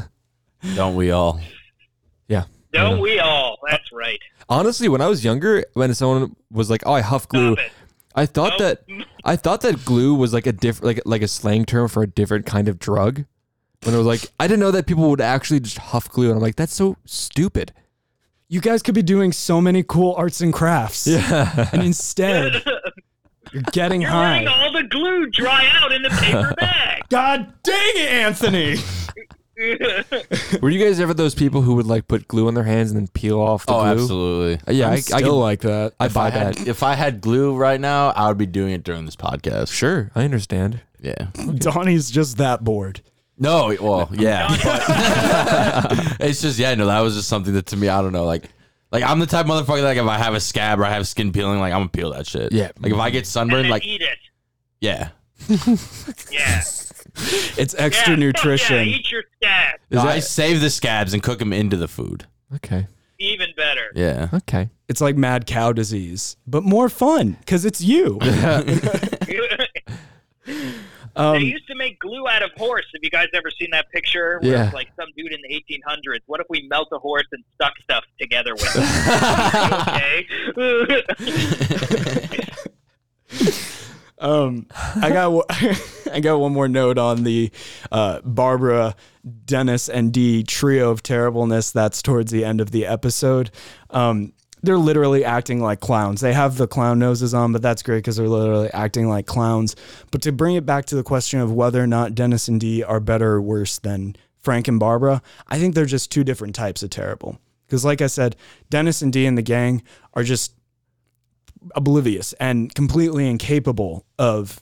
Speaker 2: Don't we all? Yeah.
Speaker 4: Don't we all? That's right.
Speaker 3: Honestly, when I was younger, when someone was like, "Oh, I huff glue," I thought
Speaker 4: Nope.
Speaker 3: that I thought that glue was like a different, like like a slang term for a different kind of drug. When it was like, I didn't know that people would actually just huff glue, and I'm like, that's so stupid.
Speaker 1: you guys could be doing so many cool arts and crafts.
Speaker 3: Yeah.
Speaker 1: And instead, you're getting
Speaker 4: You're
Speaker 1: high.
Speaker 4: letting all the glue dry out in the paper [LAUGHS] bag.
Speaker 1: God dang it, Anthony. [LAUGHS]
Speaker 3: Were you guys ever those people who would like put glue on their hands and then peel off the
Speaker 2: Oh,
Speaker 3: glue?
Speaker 2: absolutely.
Speaker 3: Uh, Yeah,
Speaker 1: I'm
Speaker 3: I, I
Speaker 1: still
Speaker 3: can,
Speaker 1: like that.
Speaker 3: I
Speaker 2: If
Speaker 3: buy
Speaker 2: I had,
Speaker 3: that.
Speaker 2: if I had glue right now, I would be doing it during this podcast.
Speaker 3: Sure, I understand.
Speaker 2: Yeah.
Speaker 1: Donnie's just that bored.
Speaker 2: No, well, yeah. [LAUGHS] but [LAUGHS] it's just yeah, no, that was just something that to me, I don't know, like like I'm the type of motherfucker that like if I have a scab or I have skin peeling, like I'm gonna peel that shit.
Speaker 3: Yeah.
Speaker 2: Like if I get
Speaker 4: and
Speaker 2: sunburned,
Speaker 4: then
Speaker 2: like
Speaker 4: eat it.
Speaker 2: yeah. [LAUGHS]
Speaker 4: Yeah.
Speaker 1: It's
Speaker 4: yeah,
Speaker 1: extra
Speaker 4: fuck
Speaker 1: nutrition.
Speaker 4: Yeah, eat your scab.
Speaker 3: Is
Speaker 2: No, I save the scabs and cook them into the food.
Speaker 3: okay?
Speaker 4: Even better.
Speaker 2: Yeah.
Speaker 3: Okay.
Speaker 1: It's like mad cow disease, but more fun because it's you. Um,
Speaker 4: they used to make glue out of horse. Have you guys ever seen that picture? Where
Speaker 3: Yeah.
Speaker 4: like some dude in the 1800s. What if we melt a horse and stuck stuff together with it? [LAUGHS] okay. [LAUGHS]
Speaker 1: Um, I got one- [LAUGHS] I got one more note on the uh, Barbara, Dennis, and Dee trio of terribleness. That's towards the end of the episode. Um, they're literally acting like clowns. They have the clown noses on, but that's great because they're literally acting like clowns. But to bring it back to the question of whether or not Dennis and Dee are better or worse than Frank and Barbara, I think they're just two different types of terrible. Because, like I said, Dennis and Dee and the gang are just oblivious and completely incapable of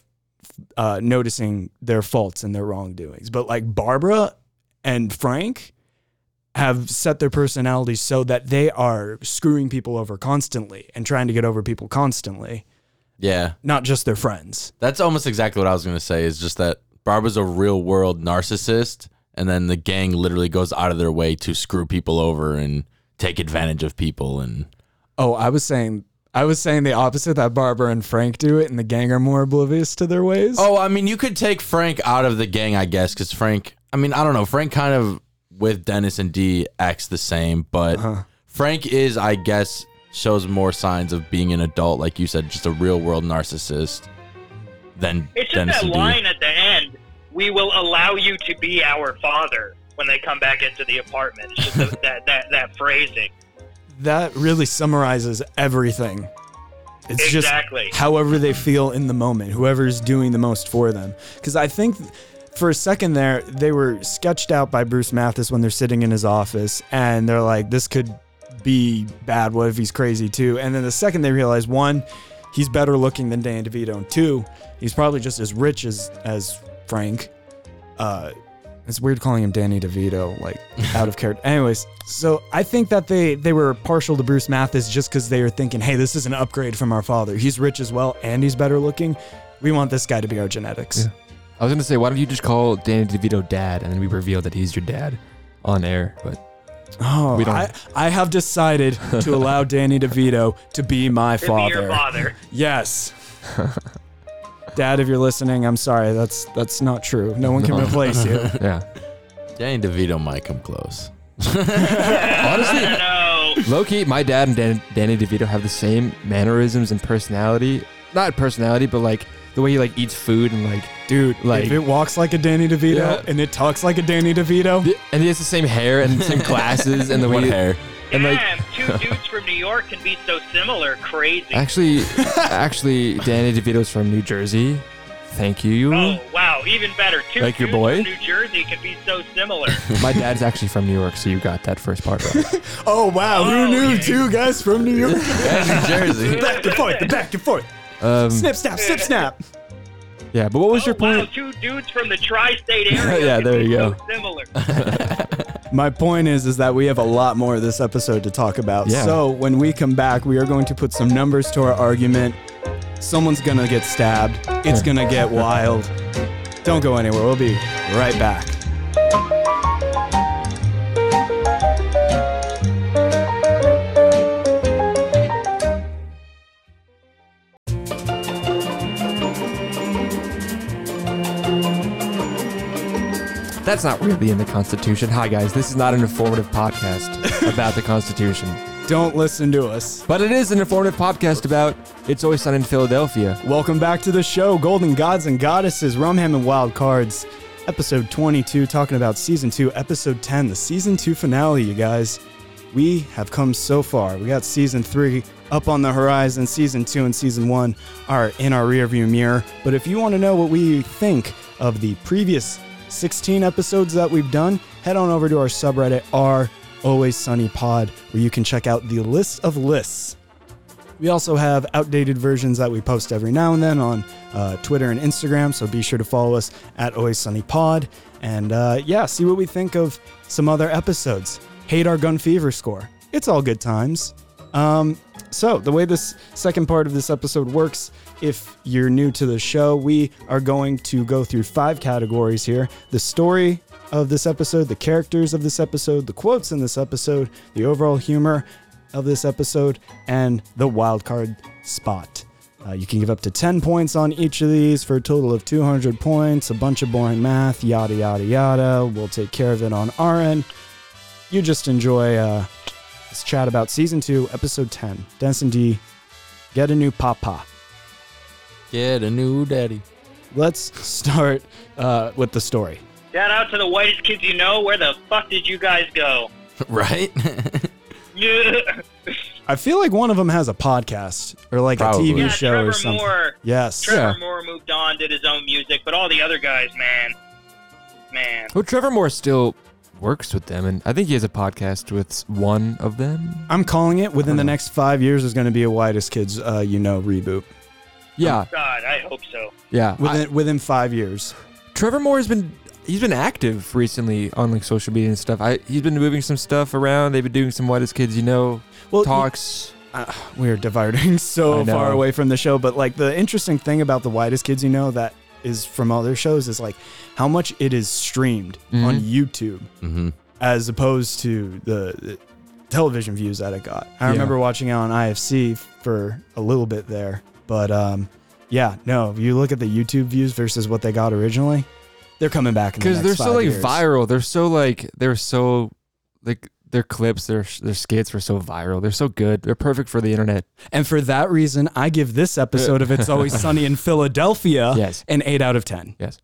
Speaker 1: uh, noticing their faults and their wrongdoings. But like Barbara and Frank have set their personalities so that they are screwing people over constantly and trying to get over people constantly,
Speaker 2: Yeah.
Speaker 1: not just their friends.
Speaker 2: That's almost exactly what I was gonna say, is just that Barbara's a real world narcissist and then the gang literally goes out of their way to screw people over and take advantage of people and
Speaker 1: Oh, I was saying. I was saying the opposite that Barbara and Frank do it, and the gang are more oblivious to their ways.
Speaker 2: Oh, I mean, you could take Frank out of the gang, I guess, because Frank. I mean, I don't know. Frank kind of with Dennis and Dee acts the same, but
Speaker 1: Uh-huh.
Speaker 2: Frank is, I guess, shows more signs of being an adult, like you said, just a real world narcissist than
Speaker 4: It's just that
Speaker 2: and Dee.
Speaker 4: line at the end. We will allow you to be our father when they come back into the apartment. It's just the- [LAUGHS] that, that, that phrasing.
Speaker 1: that really summarizes everything. It's
Speaker 4: Exactly.
Speaker 1: just however they feel in the moment, whoever's doing the most for them. Because I think for a second there, they were sketched out by Bruce Mathis when they're sitting in his office, and they're like, this could be bad. What if he's crazy too? And then the second they realize, one, he's better looking than Dan DeVito, and two, he's probably just as rich as as Frank. Uh, It's weird calling him Danny DeVito, like [LAUGHS] out of character. Anyways, so I think that they they were partial to Bruce Mathis just because they were thinking, hey, this is an upgrade from our father. He's rich as well, and he's better looking. We want this guy to be our genetics.
Speaker 3: I was gonna say, why don't you just call Danny DeVito dad, and then we reveal that he's your dad on air? But
Speaker 1: Oh,
Speaker 3: We don't-
Speaker 1: I, I have decided to allow [LAUGHS] Danny DeVito to be my
Speaker 4: To be
Speaker 1: father.
Speaker 4: your father.
Speaker 1: Yes. Dad, if you're listening, I'm sorry. That's that's not true. No one can replace you. [LAUGHS]
Speaker 3: yeah,
Speaker 2: Danny DeVito might come close. [LAUGHS]
Speaker 3: honestly,
Speaker 4: No.
Speaker 3: low key, my dad and Dan- Danny DeVito have the same mannerisms and personality. Not personality, but like the way he like eats food and like,
Speaker 1: Dude,
Speaker 3: Like-
Speaker 1: if it walks like a Danny DeVito
Speaker 3: Yeah.
Speaker 1: and it talks like a Danny DeVito,
Speaker 3: and he has the same hair and the same [LAUGHS] glasses and the way
Speaker 2: What
Speaker 3: he-
Speaker 2: hair?
Speaker 3: and like
Speaker 4: Damn, two [LAUGHS] dudes from New York can be so similar. Crazy.
Speaker 3: actually, [LAUGHS] actually, Danny DeVito's from New Jersey. Thank you.
Speaker 4: Oh wow, even better. Two
Speaker 3: Like your
Speaker 4: dudes
Speaker 3: boy?
Speaker 4: from New Jersey can be so similar.
Speaker 3: My dad's actually from New York, so you got that first part right.
Speaker 1: oh wow, who
Speaker 4: Oh,
Speaker 1: knew
Speaker 4: yeah.
Speaker 1: two guys from New York?
Speaker 2: New Jersey.
Speaker 1: back and forth, the back and forth.
Speaker 3: Um,
Speaker 1: Snip, snap, snip, snap.
Speaker 3: yeah, but what was
Speaker 4: oh,
Speaker 3: your point?
Speaker 4: Wow, two dudes from the tri-state [LAUGHS] area.
Speaker 3: Yeah, there
Speaker 4: be
Speaker 3: you
Speaker 4: so
Speaker 3: go.
Speaker 4: Similar. [LAUGHS]
Speaker 1: My point is, is that we have a lot more of this episode to talk about.
Speaker 3: Yeah.
Speaker 1: So when we come back, we are going to put some numbers to our argument. Someone's gonna get stabbed. It's gonna get wild. Don't go anywhere. We'll be right back.
Speaker 3: That's not really in the Constitution. Hi, guys. This is not an informative podcast [LAUGHS] about the Constitution,
Speaker 1: Don't listen to us.
Speaker 3: but it is an informative podcast about It's Always Sun in Philadelphia.
Speaker 1: Welcome back to the show, Golden Gods and Goddesses, Rumham and Wild Cards, episode 22, talking about season 2, episode 10, the season 2 finale, you guys. We have come so far. We got season 3 up on the horizon, season 2 and season 1 are in our rearview mirror. But if you want to know what we think of the previous 16 episodes that we've done, head on over to our subreddit, r Always Sunny Pod, where you can check out the list of lists we also have outdated versions that we post every now and then on uh, Twitter and Instagram, so be sure to follow us at Always Sunny Pod. And uh, yeah, see what we think of some other episodes. Hate our gun fever score. It's all good times. Um, so, the way this second part of this episode works, if you're new to the show, we are going to go through five categories here the story of this episode, the characters of this episode, the quotes in this episode, the overall humor of this episode, and the wild card spot. Uh, you can give up to 10 points on each of these for a total of 200 points, a bunch of boring math, yada, yada, yada. We'll take care of it on our end. You just enjoy uh, this chat about season 2, episode 10. Dennis and Dee, get a new papa.
Speaker 2: Get a new daddy.
Speaker 1: Let's start uh, with the story.
Speaker 4: Shout out to the whitest kids you know. Where the fuck did you guys go? [LAUGHS]
Speaker 2: right?
Speaker 4: Yeah, [LAUGHS]
Speaker 1: I feel like one of them has a podcast or like
Speaker 2: Probably.
Speaker 1: a TV
Speaker 2: Yeah,
Speaker 1: show
Speaker 4: Trevor
Speaker 1: or something.
Speaker 4: Moore.
Speaker 1: Yes.
Speaker 4: Trevor Moore moved on, did his own music, but all the other guys, man, man.
Speaker 3: Well, Trevor Moore still works with them, and I think he has a podcast with one of them.
Speaker 1: I'm calling it within the
Speaker 3: know.
Speaker 1: next five years is going to be a Whitest Kids, uh, you know, reboot.
Speaker 3: Yeah,
Speaker 4: God, I hope so.
Speaker 3: yeah. I-
Speaker 1: Within within five years.
Speaker 3: Trevor Moore has been he's been active recently on like social media and stuff. I he's been moving some stuff around. They've been doing some whitest kids, you know,
Speaker 1: Well,
Speaker 3: talks.
Speaker 1: uh, we're diverting [LAUGHS] so far away from the show, but like the interesting thing about the Whitest Kids, you know, that is from other shows is like how much it is streamed on YouTube
Speaker 2: mm-hmm.
Speaker 1: as opposed to the, the television views that it got. I
Speaker 3: Yeah.
Speaker 1: remember watching it on IFC for a little bit there, but um, yeah, no, if you look at the YouTube views versus what they got originally, they're coming back in the
Speaker 3: because they're so like
Speaker 1: years.
Speaker 3: viral. They're so like they're so like their clips, their their skits were so viral. They're so good. They're perfect for the internet.
Speaker 1: And for that reason, I give this episode of It's Always [LAUGHS] Sunny in Philadelphia
Speaker 3: Yes.
Speaker 1: an 8 out of 10.
Speaker 3: Yes.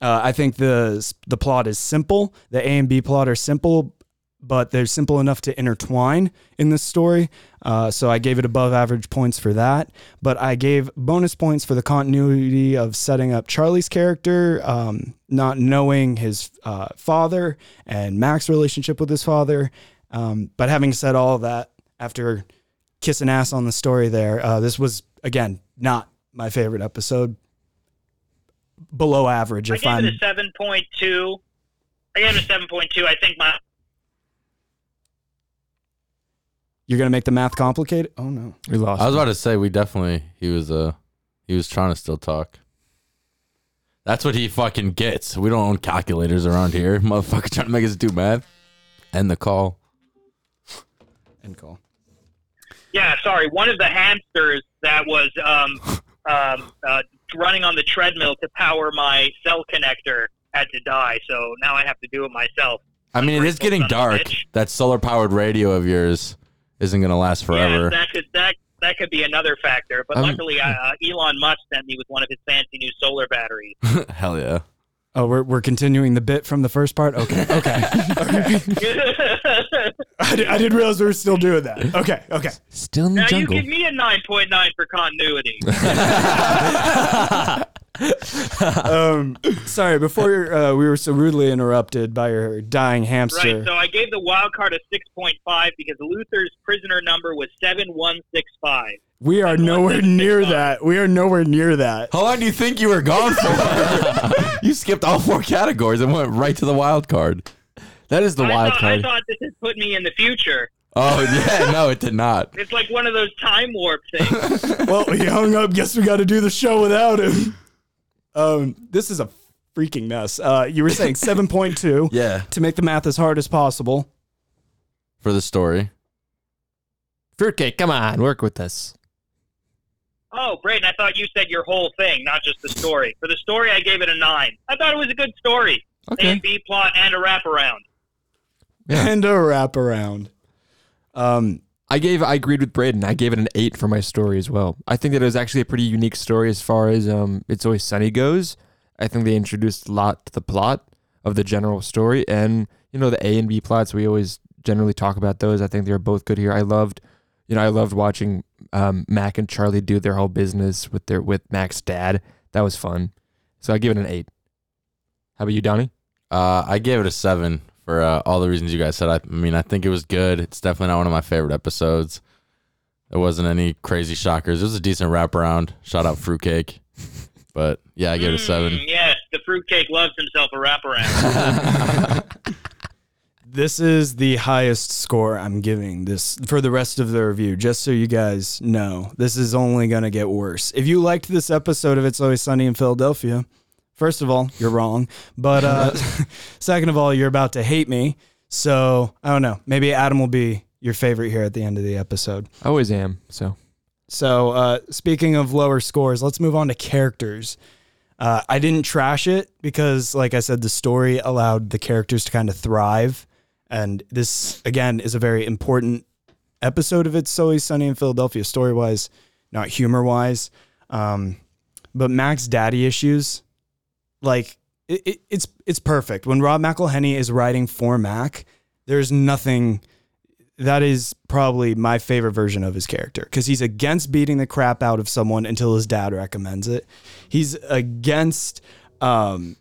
Speaker 1: Uh, I think the the plot is simple. The A and B plot are simple, but they're simple enough to intertwine in this story. Uh, so I gave it above average points for that. But I gave bonus points for the continuity of setting up Charlie's character, um, not knowing his uh, father and Mac's relationship with his father. Um, but having said all that, after kissing ass on the story there, uh, this was again not my favorite episode. Below average,
Speaker 4: I
Speaker 1: if
Speaker 4: gave
Speaker 1: I'm
Speaker 4: it a seven point two. I gave it a seven point two. I think my
Speaker 1: You're gonna make the math complicated? Oh no.
Speaker 3: We lost.
Speaker 2: I was
Speaker 3: him.
Speaker 2: about to say we definitely he was uh he was trying to still talk. That's what he fucking gets. We don't own calculators around here. [LAUGHS] Motherfucker trying to make us do math. End the call.
Speaker 1: End call.
Speaker 4: yeah. Sorry, one of the hamsters that was um, [LAUGHS] um, uh, running on the treadmill to power my cell connector had to die. So now I have to do it myself.
Speaker 2: I mean, it is getting
Speaker 4: son of a
Speaker 2: dark. That solar powered radio of yours isn't gonna last forever.
Speaker 4: Yeah, that could that that could be another factor. But
Speaker 2: Um,
Speaker 4: luckily, uh, [LAUGHS] Elon Musk sent me with one of his fancy new solar batteries. [LAUGHS]
Speaker 2: Hell yeah.
Speaker 1: Oh, we're we're continuing the bit from the first part. Okay, [LAUGHS] okay. I, di- I didn't realize we were still doing that. Okay, okay.
Speaker 3: Still in the
Speaker 4: now you give me a nine point nine for continuity. [LAUGHS]
Speaker 1: Um, sorry. Before uh, we were so rudely interrupted by your dying hamster.
Speaker 4: Right. So I gave the wild card a six point five because Luther's prisoner number was seven one six five.
Speaker 1: we are nowhere near that. We are nowhere near that.
Speaker 2: How long do you think you were gone for? [LAUGHS] you skipped all four categories and went right to the wild card.
Speaker 3: that is the
Speaker 4: I
Speaker 3: wild
Speaker 4: thought, I thought this had put me in the future.
Speaker 2: Oh yeah, no, it did not.
Speaker 4: It's like one of those time warp things. [LAUGHS]
Speaker 1: Well, he hung up. Guess we got to do the show without him. Um, this is a freaking mess. Uh, you were saying seven point two [LAUGHS]
Speaker 2: Yeah,
Speaker 1: to make the math as hard as possible.
Speaker 2: for the story.
Speaker 3: Fruitcake, come on, work with us.
Speaker 4: oh, Brayden, I thought you said your whole thing, not just the story. For the story, I gave it a nine. I thought it was a good story. A
Speaker 3: Okay.
Speaker 4: and B plot and a wraparound.
Speaker 3: Yeah.
Speaker 1: And a wraparound. Um,
Speaker 3: I gave I agreed with Braden. I gave it an eight for my story as well. I think that it was actually a pretty unique story as far as um It's Always Sunny goes. I think they introduced a lot to the plot of the general story and you know the A and B plots we always generally talk about those. I think they're both good here. I loved you know, I loved watching um, Mac and Charlie do their whole business with their with Mac's dad. That was fun. So I give it an eight. How about you, Donnie?
Speaker 2: Uh, I gave it a seven for uh, all the reasons you guys said. I, I mean, I think it was good. It's definitely not one of my favorite episodes. It wasn't any crazy shockers. It was a decent wraparound. Shout out Fruitcake. [LAUGHS] But yeah, I gave it a seven.
Speaker 4: Mm, yes, the fruitcake loves himself a wraparound. [LAUGHS]
Speaker 1: this is the highest score I'm giving this for the rest of the review. Just so you guys know, this is only gonna get worse. If you liked this episode of It's Always Sunny in Philadelphia, first of all, you're wrong. But uh, [LAUGHS] second of all, you're about to hate me. So I don't know. Maybe Adam will be your favorite here at the end of the episode.
Speaker 3: I always am. So
Speaker 1: So, uh, speaking of lower scores, let's move on to characters. Uh, I didn't trash it because, like I said, the story allowed the characters to kind of thrive. And this, again, is a very important episode of It's Always Sunny in Philadelphia, story wise, not humor wise. Um, but Mac's daddy issues, like, it, it, it's it's perfect. When Rob McElhenney is writing for Mac, there's nothing that is probably my favorite version of his character because he's against beating the crap out of someone until his dad recommends it. He's against, um,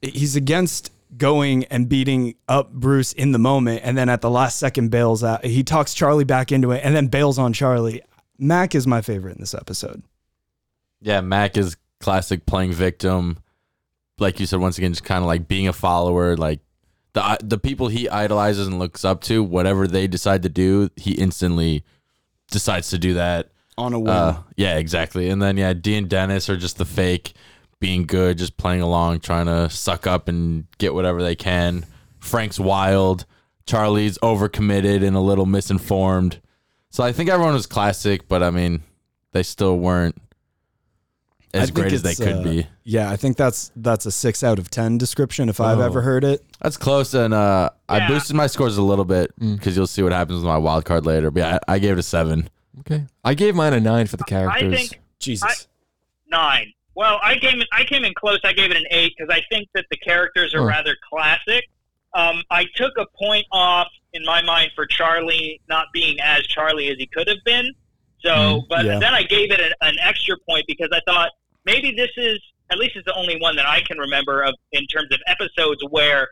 Speaker 1: he's against going and beating up Bruce in the moment, and then at the last second bails out. He talks Charlie back into it, and then bails on Charlie. Mac is my favorite in this episode.
Speaker 2: Yeah, Mac is classic playing victim. Like you said, once again, just kind of like being a follower. Like the the people he idolizes and looks up to, whatever they decide to do, he instantly decides to do that.
Speaker 1: On a whim.
Speaker 2: Uh, yeah, exactly. And then yeah, Dee and Dennis are just the fake, being good, just playing along, trying to suck up and get whatever they can. Frank's wild. Charlie's overcommitted and a little misinformed. So I think everyone was classic, but I mean, they still weren't as
Speaker 1: think
Speaker 2: great as they could
Speaker 1: uh,
Speaker 2: be.
Speaker 1: Yeah, I think that's that's a six out of ten description if I've
Speaker 3: Oh.
Speaker 1: ever heard it.
Speaker 2: That's close, and uh, I
Speaker 4: Yeah.
Speaker 2: boosted my scores a little bit because you'll see what happens with my wild card later. But yeah, I, I gave it a seven.
Speaker 3: okay, I gave mine a nine for the
Speaker 4: I
Speaker 3: characters.
Speaker 4: think
Speaker 1: Jesus.
Speaker 4: nine. Well, I came I came in close. I gave it an eight because I think that the characters are
Speaker 3: Huh.
Speaker 4: rather classic. Um, I took a point off in my mind for Charlie not being as Charlie as he could have been. So,
Speaker 3: Mm,
Speaker 4: but
Speaker 1: yeah.
Speaker 4: then I gave it an, an extra point because I thought maybe this is at least it's the only one that I can remember of in terms of episodes where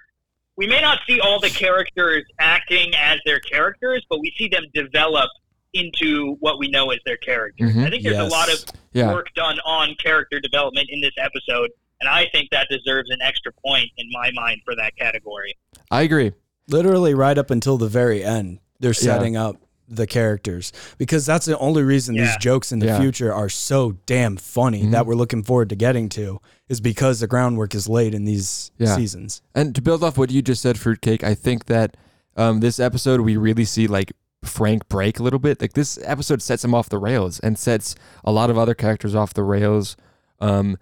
Speaker 4: we may not see all the characters acting as their characters, but we see them develop into what we know as their characters.
Speaker 3: Mhm.
Speaker 4: I think there's
Speaker 1: Yes.
Speaker 4: a lot of
Speaker 3: yeah,
Speaker 4: work done on character development in this episode and I think that deserves an extra point in my mind for that category.
Speaker 3: I agree.
Speaker 1: Literally right up until the very end, they're
Speaker 3: Yeah.
Speaker 1: setting up the characters because that's the only reason these jokes in the
Speaker 3: Yeah.
Speaker 1: future are so damn funny
Speaker 3: Mhm.
Speaker 1: that we're looking forward to getting to is because the groundwork is laid in these
Speaker 3: Yeah.
Speaker 1: seasons.
Speaker 3: And to build off what you just said, fruitcake, I think that um, this episode we really see like Frank break a little bit. Like this episode sets him off the rails and sets a lot of other characters off the rails. Um,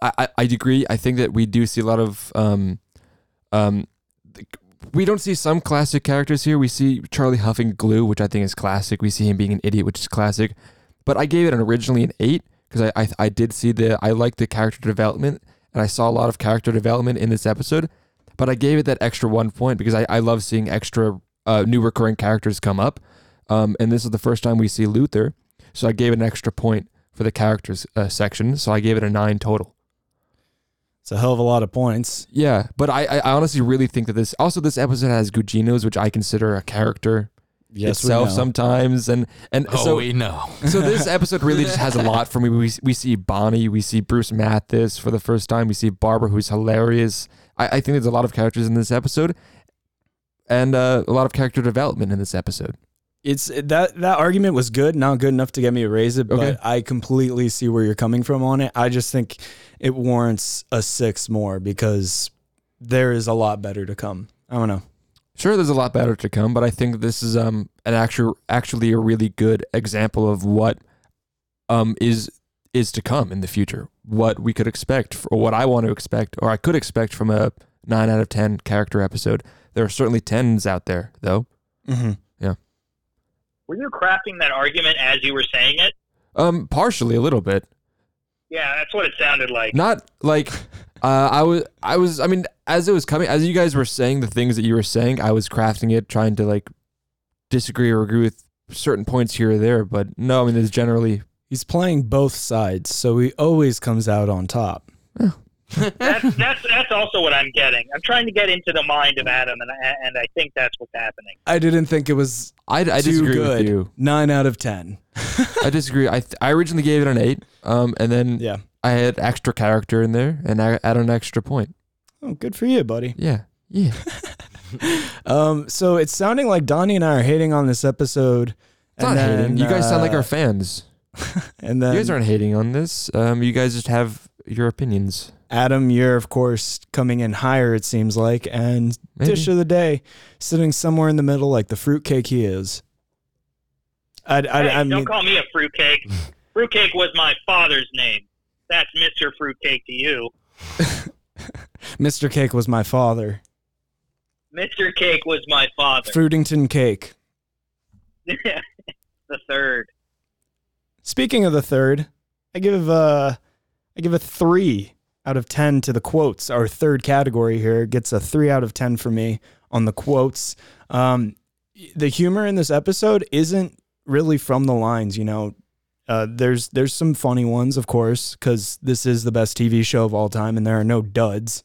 Speaker 3: I, I I agree. I think that we do see a lot of um, um, th- we don't see some classic characters here. We see Charlie huffing glue, which I think is classic. We see him being an idiot, which is classic. But I gave it an originally an eight because I, I I did see the I like the character development and I saw a lot of character development in this episode. But I gave it that extra one point because I, I love seeing extra uh, new recurring characters come up. Um, and this is the first time we see Luther, so I gave it an extra point for the characters uh, section. So I gave it a nine total.
Speaker 1: It's a hell of a lot of points.
Speaker 3: Yeah, but I, I honestly really think that this also this episode has Guigino's, which I consider a character
Speaker 1: Yes, we
Speaker 3: itself
Speaker 1: know.
Speaker 3: sometimes, and and
Speaker 2: Oh,
Speaker 3: so
Speaker 2: we know. [LAUGHS]
Speaker 3: so this episode really just has a lot for me. We we see Bonnie, we see Bruce Mathis for the first time, we see Barbara, who's hilarious. I, I think there's a lot of characters in this episode, and uh, a lot of character development in this episode.
Speaker 1: It's that that argument was good, not good enough to get me to raise it,
Speaker 3: Okay.
Speaker 1: but I completely see where you're coming from on it. I just think it warrants a six more because there is a lot better to come. I don't know.
Speaker 3: Sure, there's a lot better to come, but I think this is um an actual actually a really good example of what um is is to come in the future. What we could expect, or what I want to expect, or I could expect from a nine out of ten character episode. There are certainly tens out there, though.
Speaker 1: Mm-hmm.
Speaker 4: Were you crafting that argument as you were saying it?
Speaker 3: Um, partially a little bit.
Speaker 4: Yeah, that's what it sounded like.
Speaker 3: Not like uh, I was. I was. I mean, as it was coming, as you guys were saying the things that you were saying, I was crafting it, trying to like disagree or agree with certain points here or there. But no, I mean, there's generally
Speaker 1: He's playing both sides, so he always comes out on top.
Speaker 4: That's that's that's also what I'm getting. I'm trying to get into the mind of Adam, and I, and I think that's what's happening.
Speaker 1: I didn't think it was
Speaker 3: I, I
Speaker 1: too
Speaker 3: disagree
Speaker 1: good.
Speaker 3: with you.
Speaker 1: Nine out of ten.
Speaker 3: I disagree. I th- I originally gave it an eight, um, and then
Speaker 1: Yeah.
Speaker 3: I had extra character in there, and I added an extra point.
Speaker 1: Oh, good for you, buddy.
Speaker 3: Yeah, yeah. [LAUGHS]
Speaker 1: Um, so it's sounding like Donnie and I are hating on this episode.
Speaker 3: It's not hating. You guys sound like
Speaker 1: uh,
Speaker 3: our fans. [LAUGHS]
Speaker 1: And then
Speaker 3: you guys aren't hating on this. Um, you guys just have your opinions.
Speaker 1: Adam, you're of course coming in higher. It seems like, and
Speaker 3: Maybe.
Speaker 1: dish of the day, sitting somewhere in the middle, like the fruitcake he is. I, I,
Speaker 4: Hey,
Speaker 1: I
Speaker 4: don't call me a fruitcake. [LAUGHS] fruitcake was my father's name. That's Mr. Fruitcake to you. [LAUGHS]
Speaker 1: Mr. Cake was my father.
Speaker 4: Mr. Cake was my father.
Speaker 1: Fruitington Cake. [LAUGHS]
Speaker 4: the third.
Speaker 1: Speaking of the third, I give uh I give a three out of ten to the quotes. Our third category here gets a three out of ten for me on the quotes. Um, the humor in this episode isn't really from the lines, you know. Uh, there's there's some funny ones, of course, because this is the best TV show of all time, and there are no duds.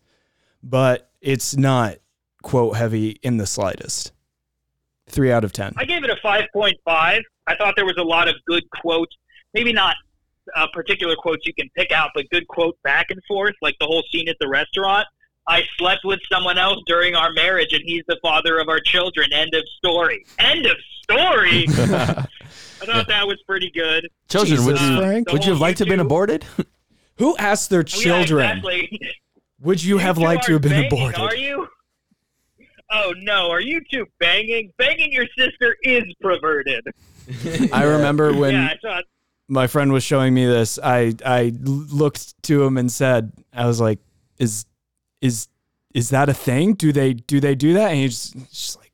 Speaker 1: But it's not quote heavy in the slightest. Three out of ten.
Speaker 4: I gave it a 5.5. I thought there was a lot of good quotes. Maybe not uh, particular quotes you can pick out, but good quote back and forth, like the whole scene at the restaurant. I slept with someone else during our marriage, and he's the father of our children. End of story. End of story. [LAUGHS] I thought that was pretty good.
Speaker 2: Children, would
Speaker 1: Jesus,
Speaker 2: you
Speaker 1: Frank.
Speaker 4: The
Speaker 2: would you have liked to have been aborted? [LAUGHS]
Speaker 1: Who asked their
Speaker 4: Oh, yeah,
Speaker 1: children?
Speaker 4: exactly.
Speaker 1: Would you have liked to have been
Speaker 4: banging,
Speaker 1: aborted?
Speaker 4: Are you? Oh no, are you two banging? Banging your sister is perverted.
Speaker 1: I remember [LAUGHS] when
Speaker 4: yeah, I thought
Speaker 1: my friend was showing me this. I I looked to him and said, "I was like, is is is that a thing? Do they do they do that?" And he's just, just like,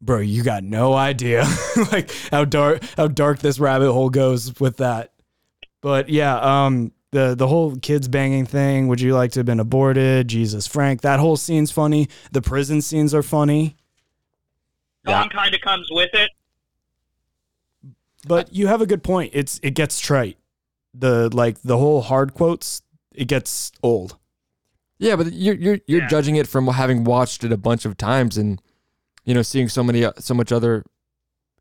Speaker 1: "Bro, you got no idea [LAUGHS] like how dark how dark this rabbit hole goes with that." But yeah, um, the the whole kids banging thing. Would you like to have been aborted? Jesus, Frank, that whole scene's funny. The prison scenes are funny.
Speaker 4: Tom kind of comes with it.
Speaker 1: But you have a good point. It's it gets trite. The like the whole hard quotes, it gets old.
Speaker 3: Yeah, but you're you're you're
Speaker 4: Yeah.
Speaker 3: judging it from having watched it a bunch of times and you know seeing so many uh, so much other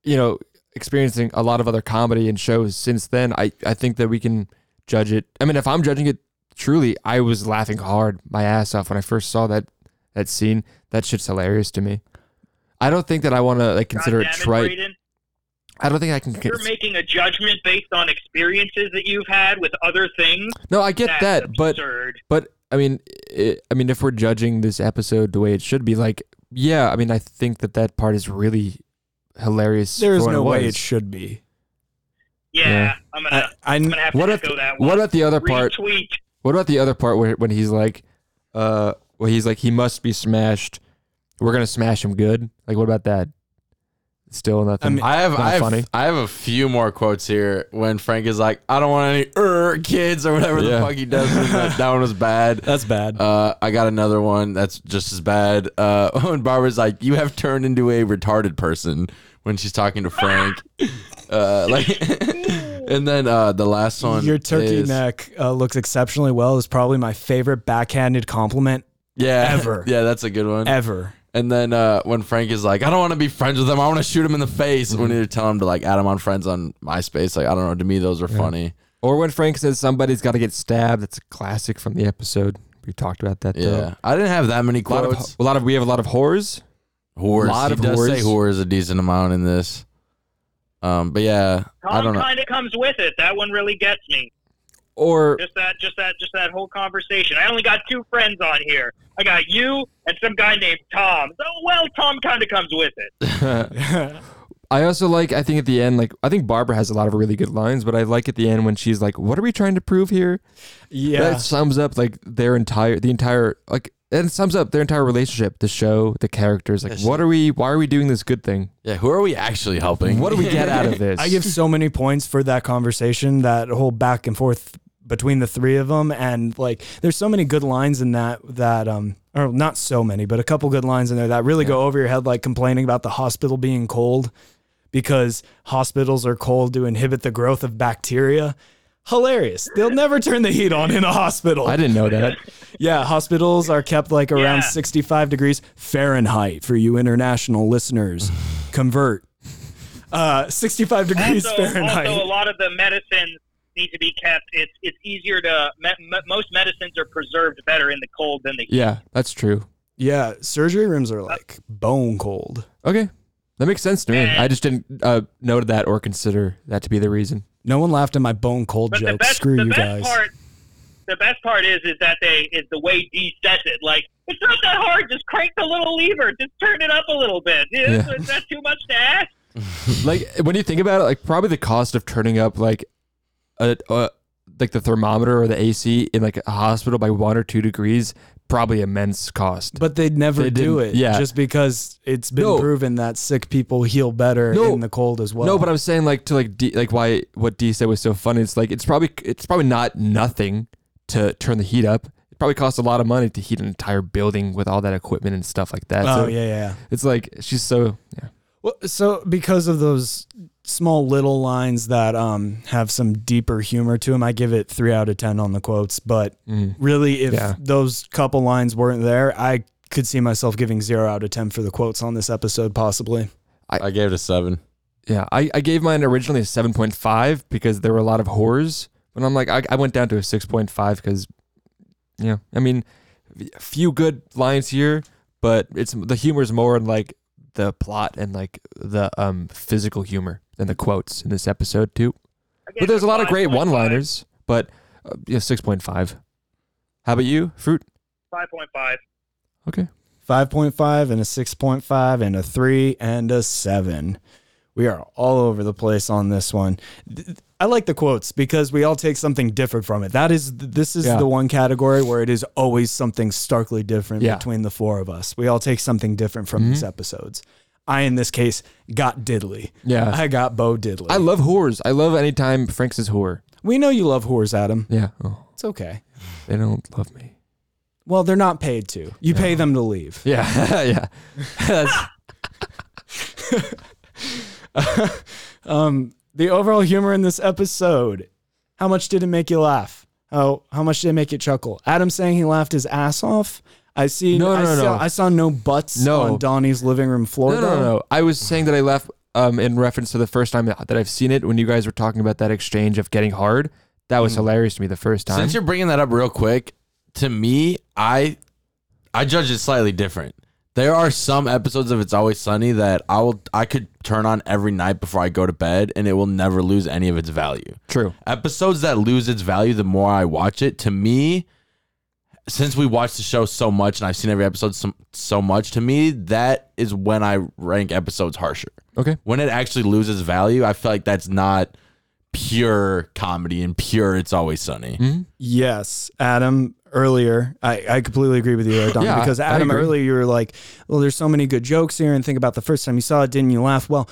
Speaker 3: you know experiencing a lot of other comedy and shows since then. I I think that we can judge it. I mean, if I'm judging it truly, I was laughing hard my ass off when I first saw that that scene. That shit's hilarious to me. I don't think that I want to like consider it
Speaker 4: God
Speaker 3: trite.
Speaker 4: Braden.
Speaker 3: I don't think I can.
Speaker 4: You're
Speaker 3: Cons-
Speaker 4: making a judgment based on experiences that you've had with other things.
Speaker 3: no, I get
Speaker 4: That's
Speaker 3: that, but
Speaker 4: absurd.
Speaker 3: but I mean, it, I mean, if we're judging this episode the way it should be, like, yeah, I mean, I think that that part is really hilarious.
Speaker 1: There is
Speaker 3: for what
Speaker 1: no way it should be.
Speaker 4: yeah,
Speaker 3: yeah.
Speaker 4: I'm gonna.
Speaker 1: I, I,
Speaker 4: I'm gonna have to
Speaker 3: What
Speaker 4: echo
Speaker 3: about
Speaker 4: that one.
Speaker 3: what about the other part?
Speaker 4: Retweet.
Speaker 3: What about the other part where when he's like, uh, where he's like, he must be smashed. We're gonna smash him good. Like, what about that? Still nothing.
Speaker 1: I mean,
Speaker 2: I have I have,
Speaker 3: funny.
Speaker 2: I have a few more quotes here when Frank is like, I don't want any er kids or whatever
Speaker 3: Yeah.
Speaker 2: the fuck he does. that, that one was bad. [LAUGHS]
Speaker 1: that's bad.
Speaker 2: Uh, I got another one that's just as bad. Uh, [LAUGHS] when Barbara's like, "You have turned into a retarded person," when she's talking to Frank. [LAUGHS] uh, like, and then uh, the last one,
Speaker 1: Your turkey
Speaker 2: is-
Speaker 1: neck uh, looks exceptionally well. Is probably my favorite backhanded compliment
Speaker 2: yeah,
Speaker 1: ever.
Speaker 2: yeah, that's a good one.
Speaker 1: ever.
Speaker 2: And then uh, when Frank is like, "I don't want to be friends with him. I want to shoot him in the face,"
Speaker 1: Mm-hmm.
Speaker 2: when you tell him to like add him on friends on MySpace, like I don't know. To me, those are funny.
Speaker 3: or when Frank says somebody's got to get stabbed. That's a classic from the episode. We talked about that. though.
Speaker 2: Yeah, I didn't have that many
Speaker 3: A lot of
Speaker 2: quotes.
Speaker 3: a lot of we have a lot of whores.
Speaker 2: Whores.
Speaker 3: lot
Speaker 2: he
Speaker 3: of
Speaker 2: does say
Speaker 3: whores.
Speaker 2: whores a decent amount in this. Um, but yeah, I don't know.
Speaker 4: kind of comes with it. That one really gets me.
Speaker 3: Or
Speaker 4: Just that, just that, just that whole conversation. I only got two friends on here. I got you and some guy named Tom. So, well, Tom kind of comes with it. [LAUGHS] [LAUGHS]
Speaker 3: I also like. I think at the end, like I think Barbara has a lot of really good lines, but I like at the end when she's like, "What are we trying to prove here?"
Speaker 1: Yeah.
Speaker 3: That sums up like their entire, the entire like. It sums up their entire relationship, the show, the characters. Like,
Speaker 2: Yes.
Speaker 3: what are we? Why are we doing this good thing?
Speaker 2: Yeah, who are we actually helping?
Speaker 3: What do we get out of [LAUGHS] this?
Speaker 1: I give so many points for that conversation, that whole back and forth between the three of them, and like, there's so many good lines in that that um, or not so many, but a couple good lines in there that really go over your head, like complaining about the hospital being cold because hospitals are cold to inhibit the growth of bacteria. Hilarious. They'll never turn the heat on in a hospital.
Speaker 3: I didn't know that. [LAUGHS]
Speaker 1: Yeah, hospitals are kept like around
Speaker 4: Yeah.
Speaker 1: 65 degrees Fahrenheit for you international listeners. [SIGHS] Convert. Uh, 65 degrees
Speaker 4: also,
Speaker 1: Fahrenheit.
Speaker 4: also, a lot of the medicines need to be kept. It's it's easier to me, me- most medicines are preserved better in the cold than the heat.
Speaker 3: Yeah, that's true.
Speaker 1: yeah, surgery rooms are like bone cold.
Speaker 3: Okay, that makes sense to me.
Speaker 4: And-
Speaker 3: I just didn't uh, note that or consider that to be the reason.
Speaker 1: No one laughed at my bone cold
Speaker 4: But
Speaker 1: joke.
Speaker 4: best,
Speaker 1: Screw
Speaker 4: the
Speaker 1: you
Speaker 4: best
Speaker 1: guys.
Speaker 4: part, the best part is is that they is the way Dee says it. Like it's not that hard. Just crank the little lever. Just turn it up a little bit. Is, [LAUGHS]
Speaker 3: Yeah.
Speaker 4: is that too much to ask? [LAUGHS]
Speaker 3: like when you think about it, like probably the cost of turning up like a, a like the thermometer or the AC in like a hospital by one or two degrees, probably immense cost.
Speaker 1: But they'd never
Speaker 3: They
Speaker 1: do it.
Speaker 3: yeah.
Speaker 1: Just because it's been
Speaker 3: No.
Speaker 1: proven that sick people heal better
Speaker 3: No.
Speaker 1: in the cold as well.
Speaker 3: no, but I'm saying like to like Dee, like why what Dee said was so funny. It's like it's probably it's probably not nothing to turn the heat up. It probably costs a lot of money to heat an entire building with all that equipment and stuff like that.
Speaker 1: Oh,
Speaker 3: so
Speaker 1: yeah, yeah, yeah.
Speaker 3: It's like she's so yeah.
Speaker 1: Well, so because of those small little lines that um, have some deeper humor to them, I give it three out of ten on the quotes. But
Speaker 3: Mm.
Speaker 1: really, if
Speaker 3: Yeah.
Speaker 1: those couple lines weren't there, I could see myself giving zero out of ten for the quotes on this episode, possibly.
Speaker 2: I gave it a seven.
Speaker 3: Yeah, I, I gave mine originally a 7.5 because there were a lot of horrors. But I'm like, I, I went down to a 6.5 because, yeah, I mean, a few good lines here, but it's the humor's more in like the plot and like the um physical humor and the quotes in this episode too. But there's a lot of great one-liners. But uh, yeah, 6.5. How about you, fruit?
Speaker 4: Five point five.
Speaker 3: Okay.
Speaker 1: 5.5 and a 6.5 and a 3 and a 7. We are all over the place on this one. I like the quotes because we all take something different from it. That is this is
Speaker 3: Yeah.
Speaker 1: the one category where it is always something starkly different
Speaker 3: Yeah.
Speaker 1: between the four of us. We all take something different from these mm-hmm. episodes. I in this case got diddly.
Speaker 3: Yeah.
Speaker 1: I got Bo Diddley.
Speaker 3: I love whores. I love anytime Frank says whore.
Speaker 1: we know you love whores, Adam.
Speaker 3: Yeah. Oh,
Speaker 1: It's okay.
Speaker 3: they don't love me.
Speaker 1: Well, they're not paid to. You pay them to leave.
Speaker 3: Yeah. [LAUGHS] yeah. [LAUGHS] [LAUGHS] That's, [LAUGHS]
Speaker 1: Um, the overall humor in this episode. How much did it make you laugh? How how much did it make you chuckle? Adam saying he laughed his ass off. I see.
Speaker 3: No,
Speaker 1: I
Speaker 3: no,
Speaker 1: saw,
Speaker 3: no.
Speaker 1: I saw no butts
Speaker 3: No.
Speaker 1: on Donnie's living room floor.
Speaker 3: No, no, no, no. I was saying that I left um, in reference to the first time that I've seen it when you guys were talking about that exchange of getting hard. That was hilarious to me the first time.
Speaker 2: Since you're bringing that up real quick, to me, I I judge it slightly different. There are some episodes of It's Always Sunny that I will I could turn on every night before I go to bed and it will never lose any of its value.
Speaker 3: True.
Speaker 2: Episodes that lose its value the more I watch it, to me, since we watch the show so much and I've seen every episode so, so much, to me, that is when I rank episodes harsher.
Speaker 3: Okay.
Speaker 2: When it actually loses value, I feel like that's not pure comedy and pure It's Always Sunny. Hmm?
Speaker 1: Yes, Adam. Earlier, I, I completely agree with you, there, Don, [GASPS]
Speaker 3: Yeah,
Speaker 1: because Adam earlier you were like, "Well, there's so many good jokes here," and think about the first time you saw it, didn't you laugh? Well,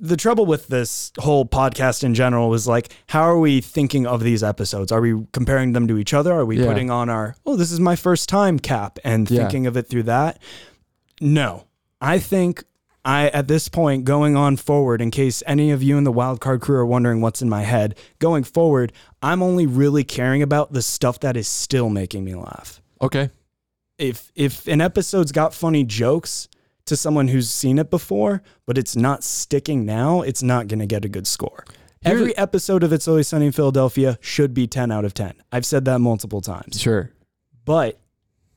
Speaker 1: the trouble with this whole podcast in general was like, how are we thinking of these episodes? Are we comparing them to each other? Are we
Speaker 3: Yeah.
Speaker 1: putting on our, "Oh, this is my first time" cap and
Speaker 3: Yeah.
Speaker 1: thinking of it through that? No, I think I at this point going on forward, in case any of you in the wildcard crew are wondering what's in my head, going forward, I'm only really caring about the stuff that is still making me laugh.
Speaker 3: Okay.
Speaker 1: If if an episode's got funny jokes to someone who's seen it before, but it's not sticking now, it's not gonna get a good score.
Speaker 3: Here-
Speaker 1: Every episode of It's Always Sunny in Philadelphia should be 10 out of 10. I've said that multiple times.
Speaker 3: Sure.
Speaker 1: But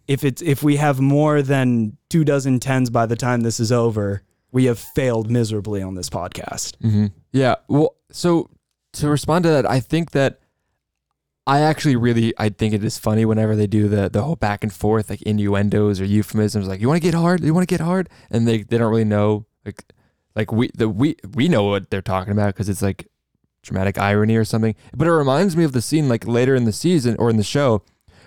Speaker 1: if it's if we have more than two dozen tens by the time this is over, we have failed miserably on this podcast.
Speaker 3: hmm Yeah. Well, so to respond to that, I think that I actually really I think it is funny whenever they do the the whole back and forth like innuendos or euphemisms like you want to get hard, you want to get hard, and they they don't really know like like we the we we know what they're talking about because it's like dramatic irony or something. But it reminds me of the scene like later in the season or in the show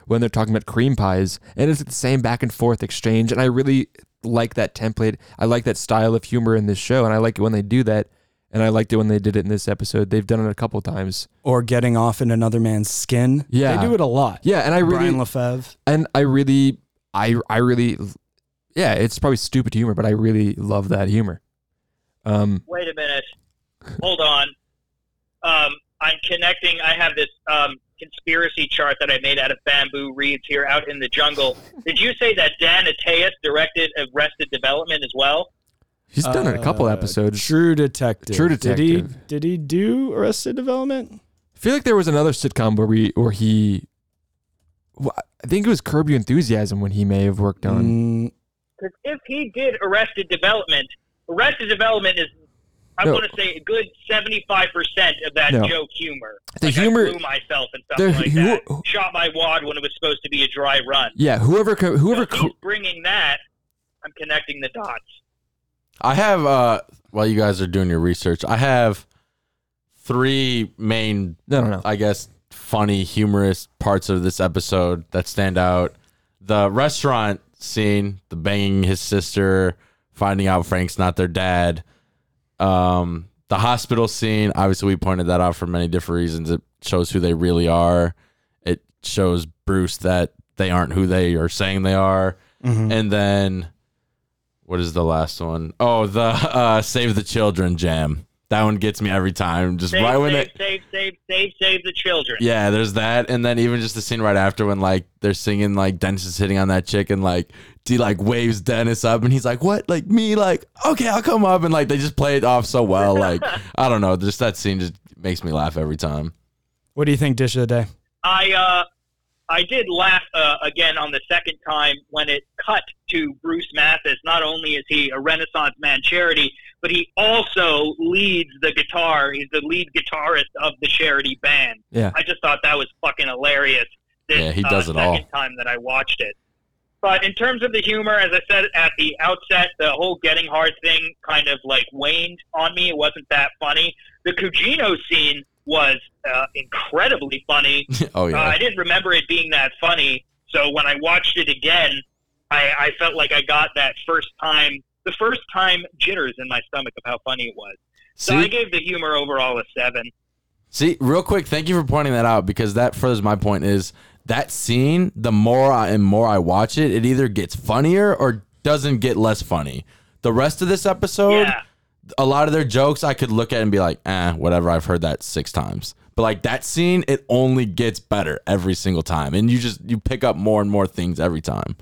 Speaker 3: when they're talking about cream pies and it's the same back and forth exchange and I really like that template. I like that style of humor in this show and I like it when they do that and I liked it when they did it in this episode. They've done it a couple times.
Speaker 1: Or getting off in another man's skin.
Speaker 3: Yeah.
Speaker 1: They do it a lot.
Speaker 3: Yeah, and I really
Speaker 1: Brian Lefebvre.
Speaker 3: and I really I I really yeah, it's probably stupid humor, but I really love that humor. Um
Speaker 4: Wait a minute. Hold on. Um, I'm connecting. I have this um, conspiracy chart that I made out of bamboo reeds here out in the jungle. Did you say that Dan Attias directed Arrested Development as well?
Speaker 3: he's done it a couple
Speaker 1: Uh,
Speaker 3: episodes.
Speaker 1: True Detective.
Speaker 3: True
Speaker 1: Did he,
Speaker 3: Detective.
Speaker 1: did he do Arrested Development?
Speaker 3: I feel like there was another sitcom where we where he well, I think it was Curb Your Enthusiasm when he may have worked on.
Speaker 1: Mm,
Speaker 4: Because if he did Arrested Development, Arrested Development is, I
Speaker 3: No.
Speaker 4: want to say, a good 75% of that
Speaker 3: No.
Speaker 4: joke humor.
Speaker 3: The
Speaker 4: Like,
Speaker 3: humor-
Speaker 4: I blew myself and
Speaker 3: the
Speaker 4: stuff like
Speaker 3: hu-
Speaker 4: that. Shot my wad when it was supposed to be a dry run.
Speaker 3: Yeah, whoever co-
Speaker 4: So
Speaker 3: whoever co-
Speaker 4: he's bringing that, I'm connecting the dots.
Speaker 2: I have uh while you guys are doing your research, I have three main
Speaker 3: No, no, no.
Speaker 2: I guess funny humorous parts of this episode that stand out. The restaurant scene, the banging his sister, finding out Frank's not their dad. Um the hospital scene, obviously we pointed that out for many different reasons. It shows who they really are. It shows Bruce that they aren't who they are saying they are.
Speaker 1: mhm.
Speaker 2: And then what is the last one? Oh, the [LAUGHS] uh, Save the Children jam. That one gets me every time. Just
Speaker 4: Save,
Speaker 2: right when
Speaker 4: save,
Speaker 2: it
Speaker 4: save, save, save, save the children.
Speaker 2: Yeah, there's that. And then even just the scene right after when like they're singing like Dennis is hitting on that chick and like Dee like waves Dennis up and he's like, What? Like me, like, okay, I'll come up and like they just play it off so well. [LAUGHS] Like, I don't know, just that scene just makes me laugh every time.
Speaker 1: what do you think, Dish of the Day?
Speaker 4: I uh, I did laugh uh, again on the second time when it cut to Bruce Mathis. Not only is he a Renaissance man charity, but he also leads the guitar. He's the lead guitarist of the charity band.
Speaker 3: Yeah.
Speaker 4: I just thought that was fucking hilarious. This,
Speaker 2: Yeah, he does
Speaker 4: uh,
Speaker 2: it all.
Speaker 4: Second time that I watched it. But in terms of the humor, as I said at the outset, the whole getting hard thing kind of like waned on me. It wasn't that funny. The Guigino scene was uh, incredibly funny. [LAUGHS]
Speaker 2: oh
Speaker 4: Uh,
Speaker 2: yeah.
Speaker 4: I didn't remember it being that funny. So when I watched it again, I, I felt like I got that first time, the first time jitters in my stomach of how funny it was. So I gave the humor overall a seven.
Speaker 2: see, real quick, thank you for pointing that out because that furthers my point is that scene, the more I and more I watch it, it either gets funnier or doesn't get less funny. The rest of this episode,
Speaker 4: yeah.
Speaker 2: a lot of their jokes I could look at and be like, eh, whatever. I've heard that six times. But like that scene, it only gets better every single time, and you just you pick up more and more things every time.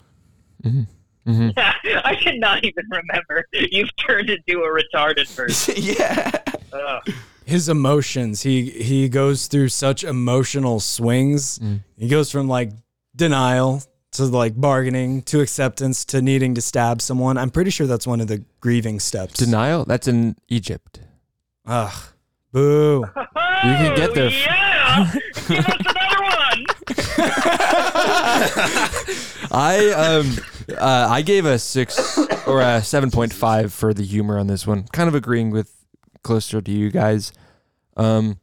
Speaker 2: Mm-hmm. [LAUGHS]
Speaker 4: I did not even remember. You've turned into a retarded person. [LAUGHS]
Speaker 2: yeah.
Speaker 4: Ugh.
Speaker 1: his emotions. He he goes through such emotional swings. Mm. He goes from like denial to like bargaining to acceptance to needing to stab someone. I'm pretty sure that's one of the grieving steps.
Speaker 3: Denial? That's in Egypt.
Speaker 1: Ugh. Boo. [LAUGHS]
Speaker 3: You can get oh, there.
Speaker 4: Oh, Yeah. Give us another one.
Speaker 3: I um uh, I gave a six or a seven point five for the humor on this one. Kind of agreeing with closer to you guys. Um,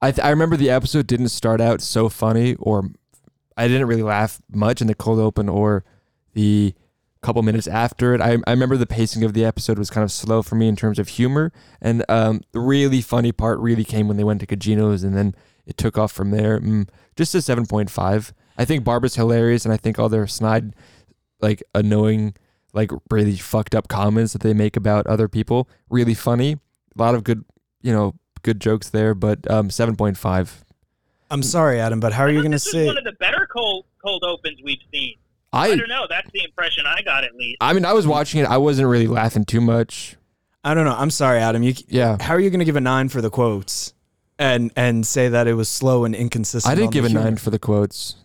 Speaker 3: I th- I remember the episode didn't start out so funny, or I didn't really laugh much in the cold open or the couple minutes after it. I I remember the pacing of the episode was kind of slow for me in terms of humor, and um, the really funny part really came when they went to Guigino's, and then it took off from there. Mm, just a seven point five. I think Barbara's hilarious, and I think all their snide, like annoying, like really fucked up comments that they make about other people really funny. A lot of good, you know, good jokes there. But um, seven point five.
Speaker 1: I'm sorry, Adam, but how are you going to
Speaker 4: this is
Speaker 1: say?
Speaker 4: one of the better cold cold opens we've seen. I
Speaker 3: I
Speaker 4: don't know. That's the impression I got at least.
Speaker 3: I mean, I was watching it. I wasn't really laughing too much.
Speaker 1: I don't know. I'm sorry, Adam. You
Speaker 3: Yeah.
Speaker 1: How are you going to give a nine for the quotes, and and say that it was slow and inconsistent?
Speaker 3: I didn't give a
Speaker 1: humor?
Speaker 3: nine for the quotes.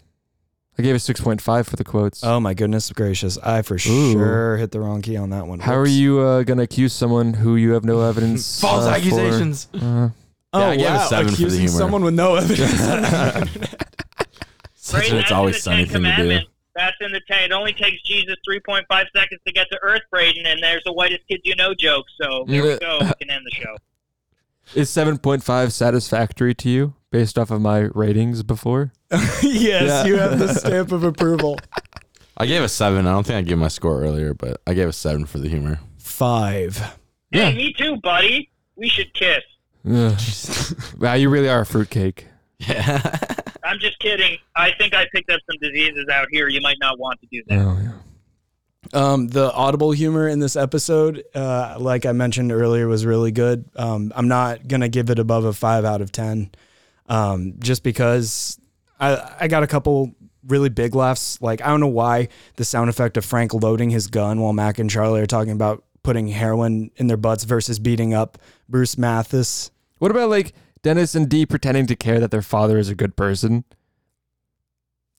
Speaker 3: I gave a six point five for the quotes.
Speaker 1: Oh my goodness gracious! I for
Speaker 3: Ooh.
Speaker 1: sure hit the wrong key on that one.
Speaker 3: How are you uh, gonna accuse someone who you have no evidence? [LAUGHS]
Speaker 2: False
Speaker 3: uh, for?
Speaker 2: accusations.
Speaker 3: Uh,
Speaker 1: Oh
Speaker 2: Yeah, I gave a
Speaker 1: wow!
Speaker 2: seven for the
Speaker 1: Accusing
Speaker 2: humor.
Speaker 1: someone with no evidence.
Speaker 2: Such
Speaker 4: Right, [LAUGHS]
Speaker 2: an
Speaker 4: that's
Speaker 2: it's always
Speaker 4: in the
Speaker 2: sunny
Speaker 4: Ten
Speaker 2: thing to do.
Speaker 4: That's in the ten. It only takes Jesus 3.5 seconds to get to Earth, Braden, and there's the whitest kid you know joke. So there we go. We can end the show. [LAUGHS]
Speaker 3: is seven point five satisfactory to you based off of my ratings before? [LAUGHS]
Speaker 1: yes,
Speaker 3: Yeah.
Speaker 1: you have the stamp of approval. [LAUGHS]
Speaker 2: I gave a seven. I don't think I gave my score earlier, but I gave a seven for the humor.
Speaker 1: Five.
Speaker 3: Yeah.
Speaker 4: Hey, me too, buddy. We should kiss.
Speaker 3: Ugh. [LAUGHS] wow, you really are a fruitcake.
Speaker 2: Yeah.
Speaker 4: I'm just kidding. I think I picked up some diseases out here. You might not want to do that.
Speaker 3: Oh, yeah.
Speaker 1: Um, the audible humor in this episode, uh, like I mentioned earlier, was really good. Um, I'm not gonna give it above a five out of ten, um, just because I I got a couple really big laughs. Like I don't know why the sound effect of Frank loading his gun while Mac and Charlie are talking about putting heroin in their butts versus beating up Bruce Mathis.
Speaker 3: What about like Dennis and Dee pretending to care that their father is a good person?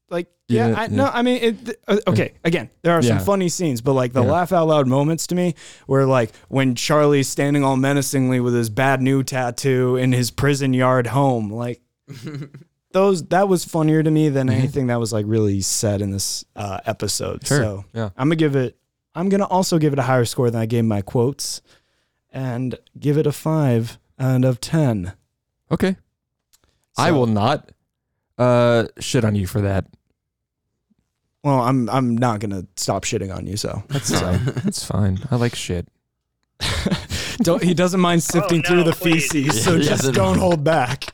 Speaker 1: Like yeah,
Speaker 3: Yeah,
Speaker 1: I,
Speaker 3: yeah.
Speaker 1: no, I mean, it, uh, okay. Again, there are some
Speaker 3: Yeah.
Speaker 1: funny scenes, but like the
Speaker 3: Yeah.
Speaker 1: laugh out loud moments to me, where like when Charlie's standing all menacingly with his bad new tattoo in his prison yard home, like [LAUGHS] those that was funnier to me than anything that was like really said in this uh, episode.
Speaker 3: Mm-hmm. Sure.
Speaker 1: So
Speaker 3: Yeah.
Speaker 1: I'm gonna give it. I'm gonna also give it a higher score than I gave my quotes, and give it a five out of ten.
Speaker 3: Okay. I will not uh shit on you for that.
Speaker 1: Well, I'm I'm not gonna stop shitting on you. So
Speaker 3: That's fine. That's fine. I like shit. [LAUGHS]
Speaker 1: don't, he doesn't mind sifting
Speaker 4: no,
Speaker 1: through the
Speaker 4: please.
Speaker 1: feces,
Speaker 2: Yeah,
Speaker 1: so just
Speaker 2: doesn't
Speaker 1: don't
Speaker 2: mind.
Speaker 1: hold back.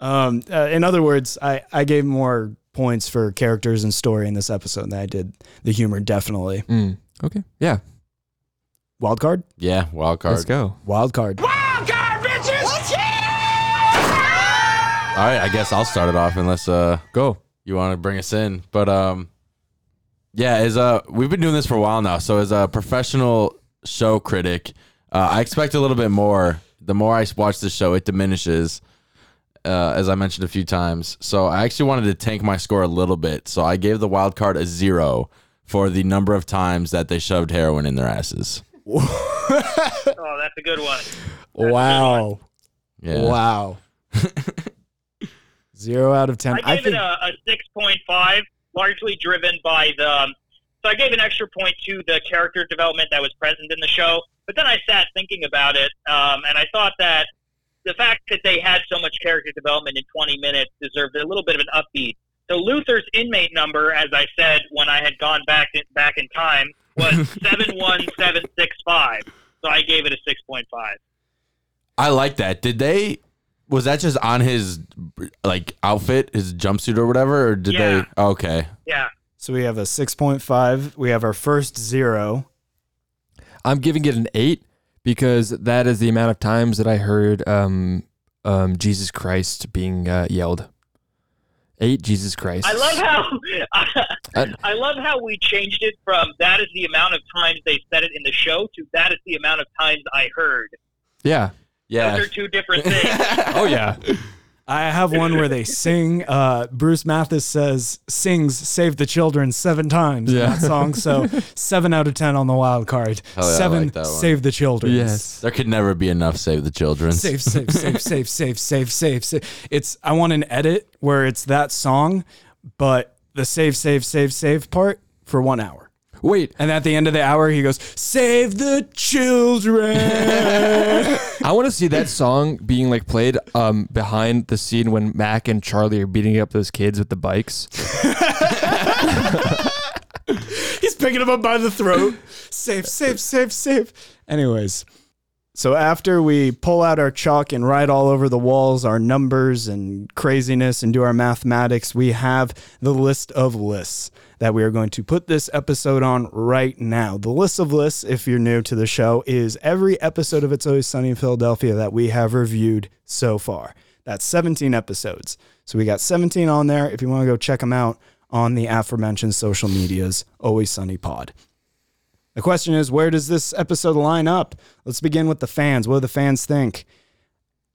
Speaker 1: Um, uh, in other words, I, I gave more points for characters and story in this episode than I did the humor. Definitely
Speaker 3: Mm. Okay. Yeah.
Speaker 1: wild card,
Speaker 2: Yeah, wild card.
Speaker 3: Let's
Speaker 2: card.
Speaker 3: go.
Speaker 1: wild card.
Speaker 2: All right, I guess I'll start it off unless uh
Speaker 3: Go.
Speaker 2: you want to bring us in. But um yeah, as a we've been doing this for a while now. So as a professional show critic, uh, I expect a little bit more. The more I watch the show, it diminishes. Uh, as I mentioned a few times. So I actually wanted to tank my score a little bit. So I gave the wild card a zero for the number of times that they shoved heroin in their asses. [LAUGHS]
Speaker 4: oh, that's a good one.
Speaker 1: Wow,
Speaker 2: Yeah.
Speaker 1: wow. [LAUGHS] Zero out of ten.
Speaker 4: I
Speaker 1: I,
Speaker 4: gave
Speaker 1: think
Speaker 4: it a, a six point five, largely driven by the. So I gave an extra point to the character development that was present in the show. But then I sat thinking about it, um, and I thought that the fact that they had so much character development in 20 minutes deserved a little bit of an upbeat. So Luther's inmate number, as I said when I had gone back in, back in time, was [LAUGHS] seven one seven six five. So I gave it a six point five.
Speaker 2: I like that. Did they? Was that just on his like outfit, his jumpsuit or whatever, or did
Speaker 4: Yeah.
Speaker 2: they? Okay.
Speaker 4: Yeah.
Speaker 1: so. We have a six point five. We have our first zero.
Speaker 3: I'm giving it an eight because that is the amount of times that I heard um, um, Jesus Christ being uh, yelled. Eight Jesus Christ.
Speaker 4: I love how [LAUGHS]
Speaker 3: I-
Speaker 4: I love how we changed it from that is the amount of times they said it in the show to that is the amount of times I heard.
Speaker 3: Yeah.
Speaker 2: Yeah.
Speaker 4: Those are two different things. [LAUGHS]
Speaker 3: Oh yeah.
Speaker 1: I have one where they sing. Uh, Bruce Mathis says sings "Save the Children" seven times in that song. So [LAUGHS] seven out of ten on the wild card.
Speaker 2: Yeah,
Speaker 1: seven
Speaker 2: like
Speaker 1: "Save the Children."
Speaker 3: yes.
Speaker 2: There could never be enough Save the Children.
Speaker 1: Save, save, save, save, [LAUGHS] save, save, save, save. It's I want an edit where it's that song, but the save, save, save, save part for one hour.
Speaker 3: Wait,
Speaker 1: And at the end of the hour, he goes, "Save the children." [LAUGHS]
Speaker 3: I want to see that song being like played um behind the scene when Mac and Charlie are beating up those kids with the bikes. [LAUGHS]
Speaker 1: He's picking him up by the throat. Save, save, save, save. Anyways, so after we pull out our chalk and write all over the walls our numbers and craziness and do our mathematics, we have the list of lists that we are going to put this episode on right now. The list of lists, if you're new to the show, is every episode of It's Always Sunny in Philadelphia that we have reviewed so far. That's 17 episodes. So we got 17 on there. If you want to go check them out on the aforementioned social medias, Always Sunny Pod. The question is, where does this episode line up? Let's begin with the fans. What do the fans think?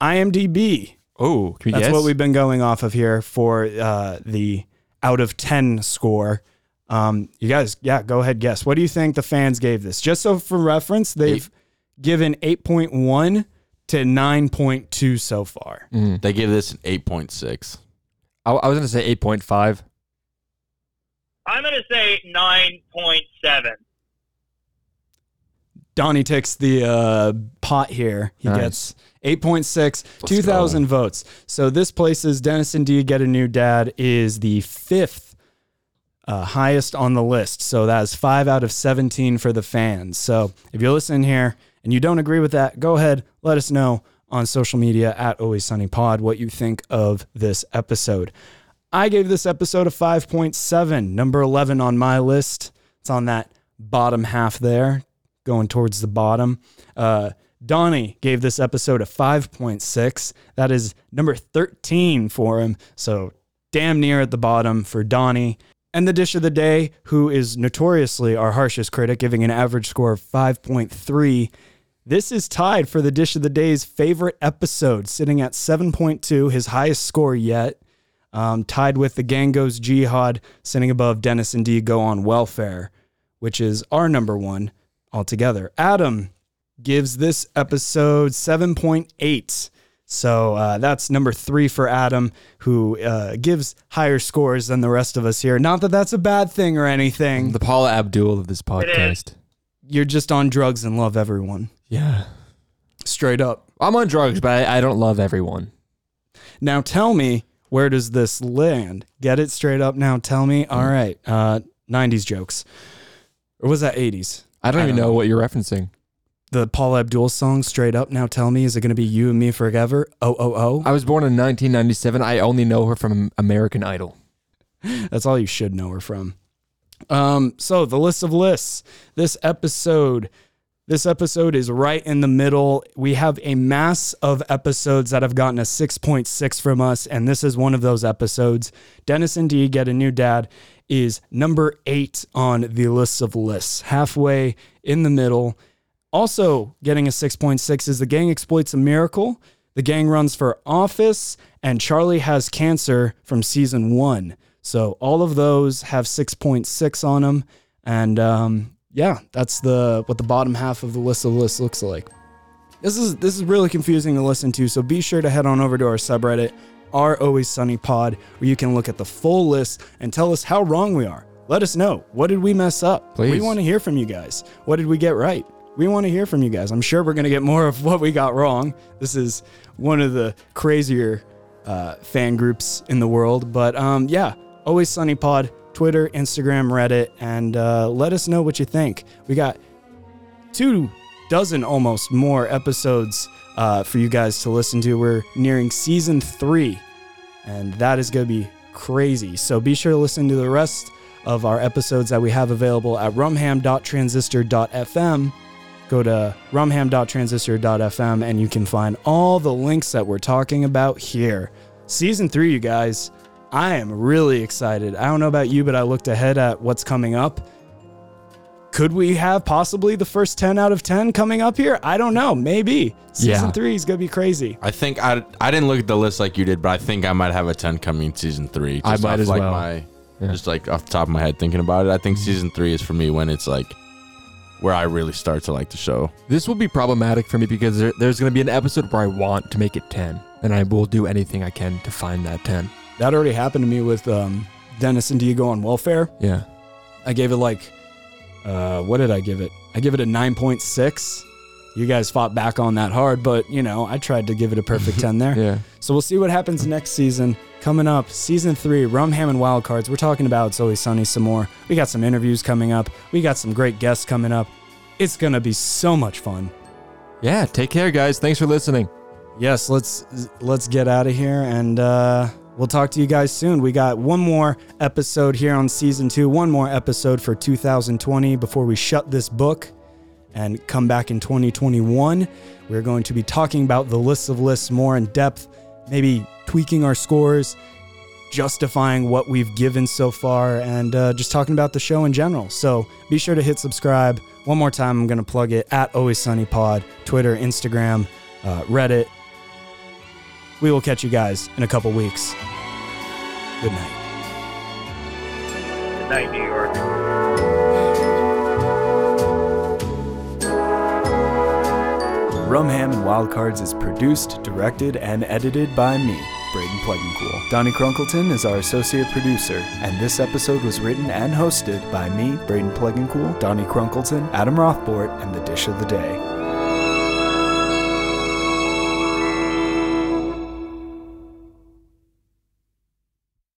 Speaker 1: IMDb.
Speaker 3: Oh,
Speaker 1: That's
Speaker 3: guess?
Speaker 1: what we've been going off of here for uh, the out of 10 score. Um, you guys, yeah, go ahead, guess. What do you think the fans gave this? Just so for reference, they've given 8.1 to 9.2 so far.
Speaker 2: They give this an 8.6.
Speaker 3: I, I was gonna say eight point five.
Speaker 4: I'm going to say 9.7.
Speaker 1: Donnie takes the uh, pot here. He
Speaker 3: Nice.
Speaker 1: gets 8.6, 2,000 votes. So this places Dennis and Dee Get a New Dad is the fifth uh, highest on the list. So that is five out of 17 for the fans. So if you're listening here and you don't agree with that, go ahead, let us know on social media at Always Sunny Pod what you think of this episode. I gave this episode a 5.7, number 11 on my list. It's on that bottom half there, going towards the bottom. Uh, Donnie gave this episode a 5.6. That is number 13 for him. So damn near at the bottom for Donnie. And the dish of the day, who is notoriously our harshest critic, giving an average score of 5.3. This is tied for the dish of the day's favorite episode, sitting at 7.2, his highest score yet. Um, tied with the Gang Goes Jihad, sitting above Dennis and Dee Go on Welfare, which is our number one altogether. Adam gives this episode 7.8. So uh, that's number three for Adam, who uh, gives higher scores than the rest of us here. Not that that's a bad thing or anything.
Speaker 3: The Paula Abdul of this podcast.
Speaker 1: You're just on drugs and love everyone.
Speaker 3: Yeah.
Speaker 1: Straight up.
Speaker 3: I'm on drugs, but I, I don't love everyone.
Speaker 1: Now tell me, where does this land? Get it straight up now. Tell me. All right. Uh, 90s jokes. Or was that 80s?
Speaker 3: I don't
Speaker 1: I
Speaker 3: even
Speaker 1: don't
Speaker 3: know
Speaker 1: know.
Speaker 3: what you're referencing.
Speaker 1: The Paula Abdul song, straight up. Now tell me, is it going to be you and me forever? Oh, oh, oh.
Speaker 3: I was born in 1997. I only know her from American Idol.
Speaker 1: That's all you should know her from. Um, so the list of lists. This episode, this episode is right in the middle. We have a mass of episodes that have gotten a 6.6 from us, and this is one of those episodes. Dennis and Dee get a new dad is number eight on the list of lists, halfway in the middle. Also getting a 6.6 is The Gang Exploits a Miracle. The gang runs for office, and Charlie has cancer from season one. So all of those have 6.6 on them. And um, yeah, that's the what the bottom half of the list of lists looks like. This is this is really confusing to listen to, so be sure to head on over to our subreddit, our Always Sunny Pod, where you can look at the full list and tell us how wrong we are. Let us know. What did we mess up? We want to hear from you guys. What did we get right? We want to hear from you guys. I'm sure we're going to get more of what we got wrong. This is one of the crazier uh, fan groups in the world. But um, yeah, Always Sunny Pod, Twitter, Instagram, Reddit, and uh, let us know what you think. We got two dozen almost more episodes uh, for you guys to listen to. We're nearing season three, and that is going to be crazy. So be sure to listen to the rest of our episodes that we have available at rumham.transistor.fm. Go to rumham.transistor.fm and you can find all the links that we're talking about here. Season three, you guys, I am really excited. I don't know about you, but I looked ahead at what's coming up could we have possibly the first 10 out of 10 coming up here? I don't know. Maybe. Season
Speaker 3: Yeah.
Speaker 1: three is going to be crazy.
Speaker 2: I think I I didn't look at the list like you did, but I think I might have a ten coming in season three.
Speaker 3: I might
Speaker 2: off,
Speaker 3: as
Speaker 2: like
Speaker 3: well.
Speaker 2: My,
Speaker 3: Yeah.
Speaker 2: Just like off the top of my head, thinking about it, I think season three is for me when it's like where I really start to like the show.
Speaker 3: This will be problematic for me because there, there's going to be an episode where I want to make it 10, and I will do anything I can to find that 10.
Speaker 1: That already happened to me with um, Dennis and Dee go on welfare.
Speaker 3: Yeah.
Speaker 1: I gave it like, uh, what did I give it? I give it a 9.6. You guys fought back on that hard, but you know, I tried to give it a perfect [LAUGHS] 10 there.
Speaker 3: Yeah.
Speaker 1: So we'll see what happens next season. Coming up, season three, Rum Ham and Wildcards. We're talking about It's Always Sunny some more. We got some interviews coming up. We got some great guests coming up. It's gonna be so much fun.
Speaker 3: Yeah. Take care, guys. Thanks for listening.
Speaker 1: Yes, let's let's get out of here and uh, we'll talk to you guys soon. We got one more episode here on season two, one more episode for 2020 before we shut this book and come back in 2021. We're going to be talking about the lists of lists more in depth, maybe tweaking our scores, justifying what we've given so far, and uh, just talking about the show in general. So be sure to hit subscribe. One more time, I'm going to plug it at Always Sunny Pod, Twitter, Instagram, uh, Reddit. We will catch you guys in a couple weeks. Good night.
Speaker 4: Good night, New York.
Speaker 1: Rumham and Wildcards is produced, directed, and edited by me, Braden Plegancool. Donnie Crunkleton is our associate producer, and this episode was written and hosted by me, Braden Plegancool, Donnie Crunkleton, Adam Rothbort, and the Dish of the Day.